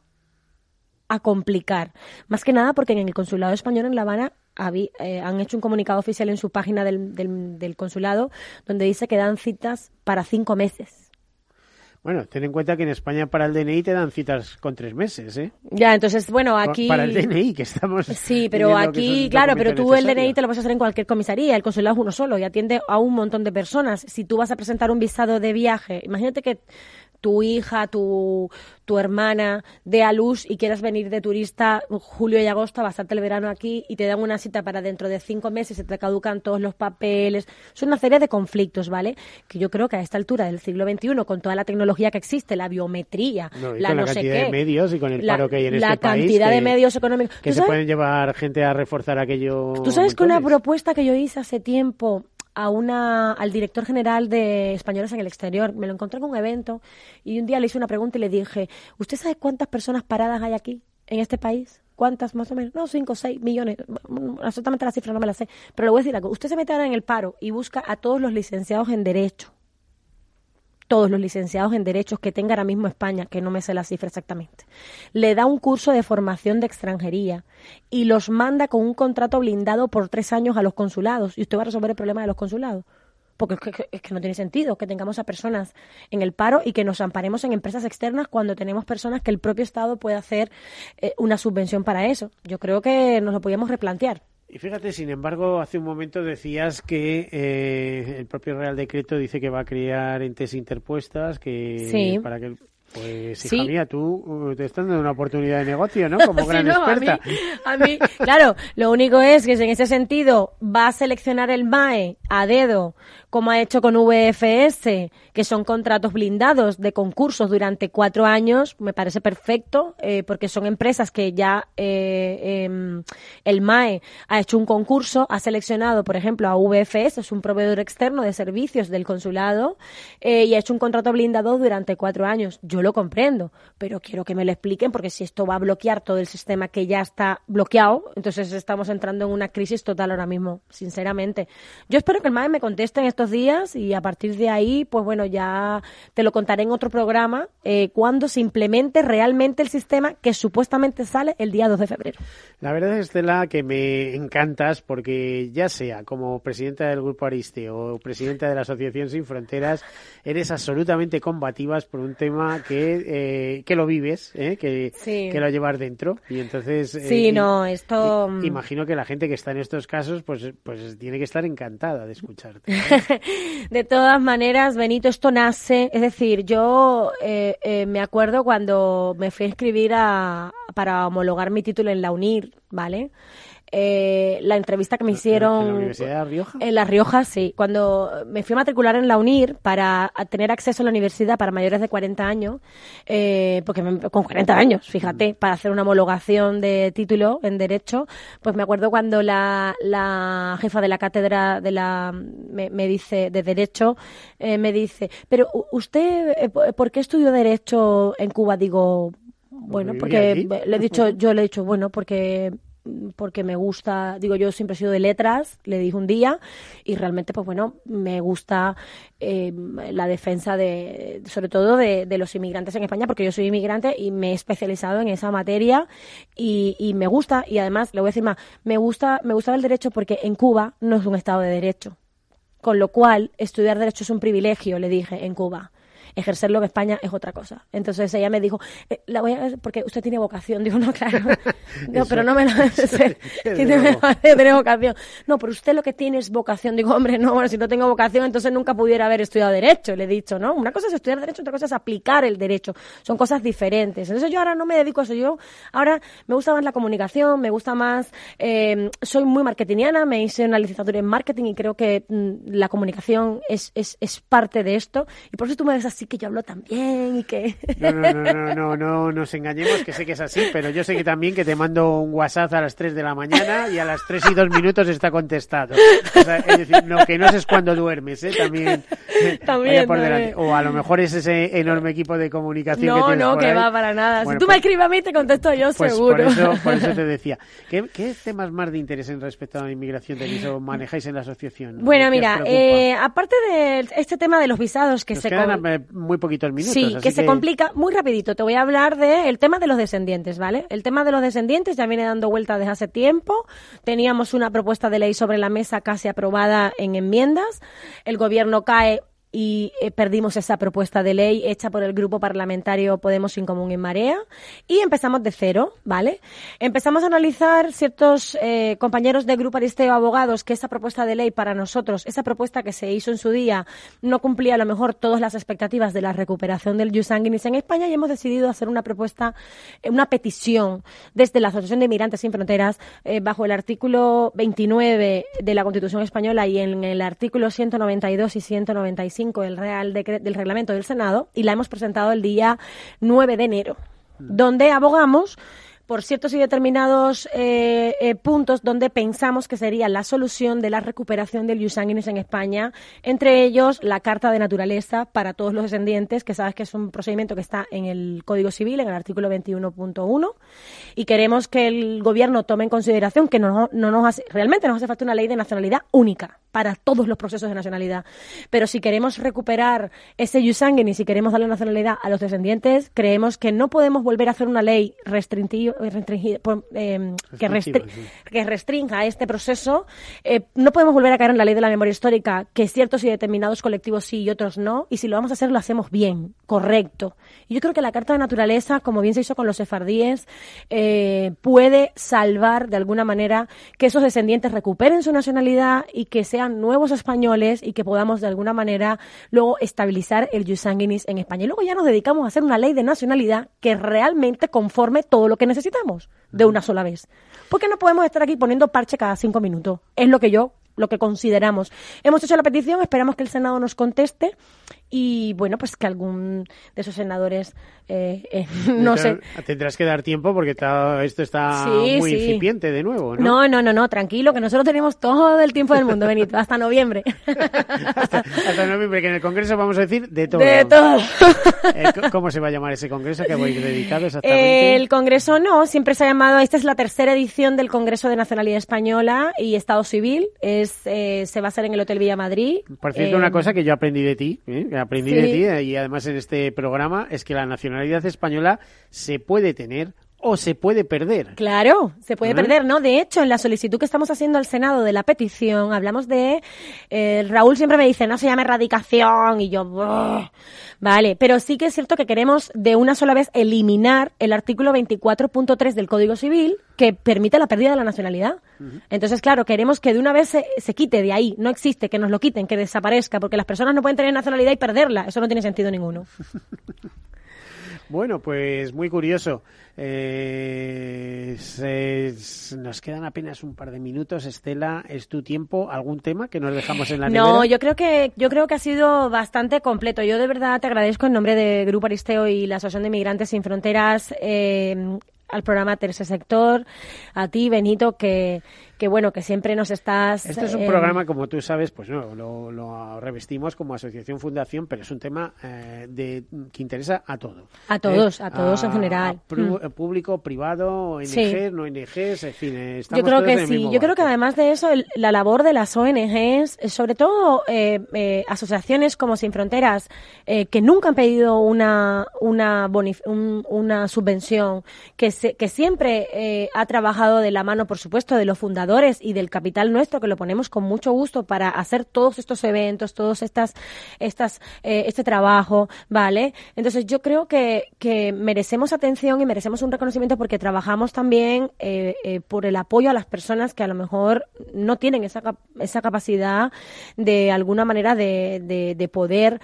a complicar. Más que nada porque en el Consulado Español en La Habana han hecho un comunicado oficial en su página del, del consulado donde dice que dan citas para cinco meses bueno, ten en cuenta que en España para el DNI te dan citas con tres meses, ¿eh? Ya, entonces, bueno, aquí... Para el DNI, que estamos... Sí, pero aquí, claro, pero tú el DNI te lo vas a hacer en cualquier comisaría, el consulado es uno solo y atiende a un montón de personas. Si tú vas a presentar un visado de viaje, imagínate que tu hija, tu, tu hermana dé a luz y quieras venir de turista julio y agosto a bastante el verano aquí y te dan una cita para dentro de cinco meses, se te caducan todos los papeles. Es una serie de conflictos, ¿vale? Que yo creo que a esta altura del siglo XXI, con toda la tecnología que existe, la biometría, la, no cantidad de medios y con el paro que hay en la este cantidad de medios económicos. Que se pueden llevar gente a reforzar aquello. Tú sabes que una propuesta que yo hice hace tiempo a una, al director general de Españoles en el Exterior. Me lo encontré en un evento y un día le hice una pregunta y le dije, ¿usted sabe cuántas personas paradas hay aquí, en este país? ¿Cuántas más o menos? No, cinco, seis millones. Absolutamente la cifra no me la sé. Pero le voy a decir algo. Usted se mete ahora en el paro y busca a todos los licenciados en Derecho todos los licenciados en derechos que tenga ahora mismo España, que no me sé la cifra exactamente, le da un curso de formación de extranjería y los manda con un contrato blindado por tres años a los consulados y usted va a resolver el problema de los consulados. Porque es que, no tiene sentido que tengamos a personas en el paro y que nos amparemos en empresas externas cuando tenemos personas que el propio Estado puede hacer eh, una subvención para eso. Yo creo que nos lo podríamos replantear. Y fíjate, sin embargo, hace un momento decías que eh, el propio Real Decreto dice que va a crear entes interpuestas que para que pues, hija mía, tú uh, te estás dando una oportunidad de negocio, ¿no? *laughs* Como gran experta. A mí, claro, lo único es que en ese sentido va a seleccionar el MAE a dedo, como ha hecho con VFS, que son contratos blindados de concursos durante cuatro años, me parece perfecto, eh, porque son empresas que ya eh, em, el MAE ha hecho un concurso, ha seleccionado, por ejemplo, a VFS, es un proveedor externo de servicios del consulado, eh, y ha hecho un contrato blindado durante cuatro años. Yo lo comprendo, pero quiero que me lo expliquen porque si esto va a bloquear todo el sistema que ya está bloqueado, entonces estamos entrando en una crisis total ahora mismo, sinceramente. Yo espero que el MAE me conteste en estos días y a partir de ahí, pues bueno, ya te lo contaré en otro programa eh, cuando se implemente realmente el sistema que supuestamente sale el día 2 de febrero. La verdad, Estela, que me encantas porque ya sea como presidenta del Grupo Ariste o presidenta de la Asociación Sin Fronteras, eres absolutamente combativas por un tema que eh, que lo vives, ¿eh? que, que, lo llevas dentro. Y entonces. Sí, no, esto. Mm. imagino que la gente que está en estos casos, pues, pues tiene que estar encantada de escucharte. *laughs* *laughs* de todas maneras, Benito, esto nace. Es decir, yo me acuerdo cuando me fui a inscribir a, para homologar mi título en la UNIR, ¿vale? Eh, la entrevista que me hicieron. ¿En la Universidad de Rioja? En La Rioja, sí. Cuando me fui a matricular en la UNIR para tener acceso a la universidad para mayores de 40 años, eh, porque con 40 años, fíjate, para hacer una homologación de título en Derecho, pues me acuerdo cuando la, la jefa de la cátedra de la me, me dice de Derecho, eh, me dice, pero usted, eh, ¿por qué estudió Derecho en Cuba? Digo, bueno, porque le he dicho, yo le he dicho, bueno, porque porque me gusta, digo yo siempre he sido de letras, le dije un día, y realmente pues bueno, me gusta eh, la defensa de, sobre todo de, los inmigrantes en España, porque yo soy inmigrante y me he especializado en esa materia y, y me gusta, y además le voy a decir más, me gusta, me gustaba el derecho porque en Cuba no es un estado de derecho. Con lo cual, estudiar derecho es un privilegio, le dije, en Cuba ejercerlo en España es otra cosa. Entonces ella me dijo, eh, la voy a porque usted tiene vocación. *laughs* Digo, no, claro, *laughs* no, pero no me la *laughs* tiene vocación. No, pero usted lo que tiene es vocación. Digo, hombre, no, bueno, si no tengo vocación, entonces nunca pudiera haber estudiado Derecho. Le he dicho, ¿no? Una cosa es estudiar Derecho, otra cosa es aplicar el Derecho. Son cosas diferentes. Entonces yo ahora no me dedico a eso. Yo ahora me gusta más la comunicación, me gusta más, eh, soy muy marketingiana, me hice una licenciatura en marketing y creo que mm, la comunicación es, es, es parte de esto. Y por eso tú me ves así que yo hablo también y que... No, no, no, no, no, no nos engañemos, que sé que es así, pero yo sé que también que te mando un WhatsApp a las 3 de la mañana y a las 3 y 2 minutos está contestado. O sea, es decir, lo que no sé es cuando duermes, ¿eh? También. también, O a lo mejor es ese enorme equipo de comunicación no, que No, que va para nada. si tú me pues escribes a mí, te contesto yo pues seguro. Por eso, por eso te *laughs* decía. ¿Qué, ¿Qué, temas más de interés en respecto a la inmigración tenéis o manejáis en la asociación? Bueno, mira, eh, aparte de este tema de los visados que se... Quedan eh, muy poquitos minutos. Sí, que, se complica muy rapidito. Te voy a hablar del tema de los descendientes, ¿vale? El tema de los descendientes ya viene dando vuelta desde hace tiempo. Teníamos una propuesta de ley sobre la mesa casi aprobada en enmiendas. El gobierno cae y eh, perdimos esa propuesta de ley hecha por el grupo parlamentario Podemos Sin Común en Marea y empezamos de cero, ¿vale? Empezamos a analizar ciertos eh, compañeros del grupo Aristeo Abogados que esa propuesta de ley para nosotros, esa propuesta que se hizo en su día, no cumplía a lo mejor todas las expectativas de la recuperación del jus sanguinis en España y hemos decidido hacer una propuesta, eh, una petición desde la Asociación de Inmigrantes Sin Fronteras bajo el artículo 29 de la Constitución Española y en el artículo 192 y 195 del, Real del Reglamento del Senado y la hemos presentado el día 9 de enero, donde abogamos por ciertos y determinados eh, eh, puntos donde pensamos que sería la solución de la recuperación del ius sanguinis en España, entre ellos la Carta de Naturaleza para todos los descendientes, que sabes que es un procedimiento que está en el Código Civil, en el artículo 21.1, y queremos que el gobierno tome en consideración que no, no nos hace, realmente nos hace falta una ley de nacionalidad única para todos los procesos de nacionalidad. Pero si queremos recuperar ese ius sanguinis y si queremos darle nacionalidad a los descendientes, creemos que no podemos volver a hacer una ley eh, que, que, restrinja este proceso. Eh, no podemos volver a caer en la ley de la memoria histórica, que ciertos y determinados colectivos sí y otros no. Y si lo vamos a hacer, lo hacemos bien, correcto. Y yo creo que la Carta de Naturaleza, como bien se hizo con los sefardíes, eh, puede salvar de alguna manera que esos descendientes recuperen su nacionalidad y que sean nuevos españoles y que podamos de alguna manera luego estabilizar el jus sanguinis en España. Y luego ya nos dedicamos a hacer una ley de nacionalidad que realmente conforme todo lo que necesitamos de una sola vez. Porque no podemos estar aquí poniendo parche cada cinco minutos. Es lo que yo lo que consideramos. Hemos hecho la petición, esperamos que el Senado nos conteste y bueno, pues que algún de esos senadores, eh, eh, *laughs* no sé. Tendrás que dar tiempo porque esto está muy incipiente de nuevo, ¿no? No, no, no, no, tranquilo, que nosotros tenemos todo el tiempo del mundo, Benito, hasta noviembre. *laughs* hasta, noviembre, que en el Congreso vamos a decir de todo. De todo. Eh, ¿Cómo se va a llamar ese Congreso que voy dedicado exactamente? El Congreso no, siempre se ha llamado, esta es la tercera edición del Congreso de Nacionalidad Española y Estado Civil, es, se va a hacer en el Hotel Villa Madrid. Por cierto, una cosa que yo aprendí de ti, ¿eh? Aprendí de ti eh, y además en este programa es que la nacionalidad española se puede tener o se puede perder. Claro, se puede perder, ¿no? De hecho, en la solicitud que estamos haciendo al Senado de la petición, hablamos de... Eh, Raúl siempre me dice, no se llama erradicación, y yo... Vale, pero sí que es cierto que queremos de una sola vez eliminar el artículo 24.3 del Código Civil que permite la pérdida de la nacionalidad. Entonces, claro, queremos que de una vez se, se, quite de ahí, no existe, que nos lo quiten, que desaparezca, porque las personas no pueden tener nacionalidad y perderla. Eso no tiene sentido ninguno. *laughs* Bueno, pues muy curioso. Eh, nos quedan apenas un par de minutos. Estela, es tu tiempo. ¿Algún tema que nos dejamos en la No, yo creo que yo creo que ha sido bastante completo. Yo de verdad te agradezco en nombre de Grupo Aristeo y la Asociación de Migrantes Sin Fronteras eh, al programa Tercer Sector, a ti, Benito, que, que bueno, que siempre nos estás... Este es un programa, como tú sabes, pues no, lo, revestimos como asociación fundación, pero es un tema eh, de, que interesa a todos. A todos, a todos en general. Mm. Público, privado, ONGs, no ONGs, en fin, estamos Yo creo que sí, yo creo que además de eso, la labor de las ONGs, sobre todo eh, eh, asociaciones como Sin Fronteras, que nunca han pedido una, una, una subvención, que que siempre eh, ha trabajado de la mano, por supuesto, de los fundadores y del capital nuestro, que lo ponemos con mucho gusto para hacer todos estos eventos, todos estas, estas, eh, este trabajo, ¿vale? Entonces yo creo que, merecemos atención y merecemos un reconocimiento porque trabajamos también eh, por el apoyo a las personas que a lo mejor no tienen esa, esa capacidad de alguna manera de, de, de poder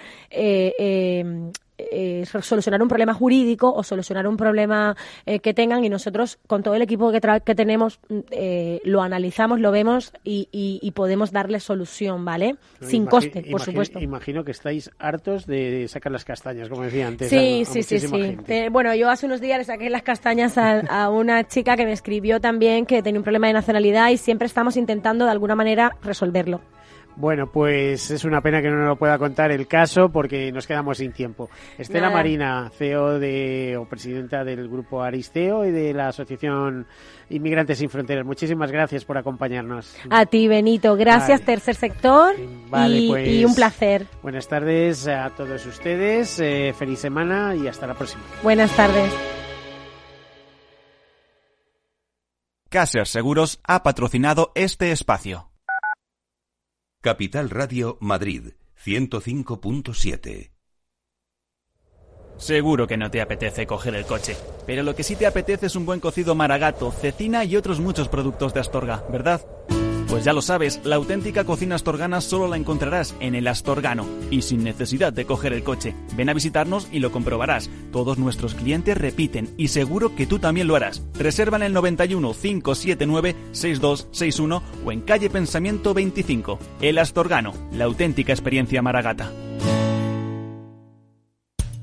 eh, solucionar un problema jurídico o solucionar un problema eh, que tengan y nosotros con todo el equipo que, que tenemos mm, eh, lo analizamos, lo vemos y, podemos darle solución, ¿vale? Sin coste, por supuesto. Imagino que estáis hartos de sacar las castañas, como decía antes. Sí, sí, sí, sí. bueno, yo hace unos días le saqué las castañas a, una chica que me escribió también que tenía un problema de nacionalidad y siempre estamos intentando de alguna manera resolverlo. Bueno, pues es una pena que no nos lo pueda contar el caso porque nos quedamos sin tiempo. Estela Marina, CEO de, o presidenta del grupo Aristeo y de la Asociación Inmigrantes Sin Fronteras. Muchísimas gracias por acompañarnos. A ti, Benito. Gracias, Tercer Sector. y, pues, un placer. Buenas tardes a todos ustedes. Eh, feliz semana y hasta la próxima. Buenas tardes. Caser Seguros ha patrocinado este espacio. Capital Radio Madrid 105.7 Seguro que no te apetece coger el coche, pero lo que sí te apetece es un buen cocido maragato, cecina y otros muchos productos de Astorga, ¿verdad? Pues ya lo sabes, la auténtica cocina astorgana solo la encontrarás en el Astorgano y sin necesidad de coger el coche. Ven a visitarnos y lo comprobarás. Todos nuestros clientes repiten y seguro que tú también lo harás. Reserva en el 91 579 6261 o en calle Pensamiento 25. El Astorgano, la auténtica experiencia maragata.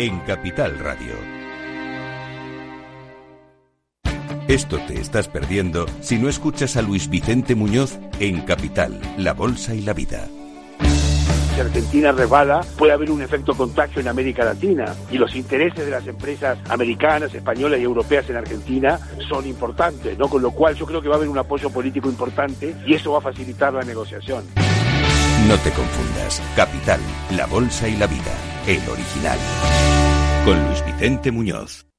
en Capital Radio. Esto te estás perdiendo si no escuchas a Luis Vicente Muñoz en Capital, La Bolsa y la Vida. Si Argentina resbala, puede haber un efecto contagio en América Latina y los intereses de las empresas americanas, españolas y europeas en Argentina son importantes, ¿no? Con lo cual yo creo que va a haber un apoyo político importante y eso va a facilitar la negociación. No te confundas. Capital, La Bolsa y la Vida. El original. Con Luis Vicente Muñoz.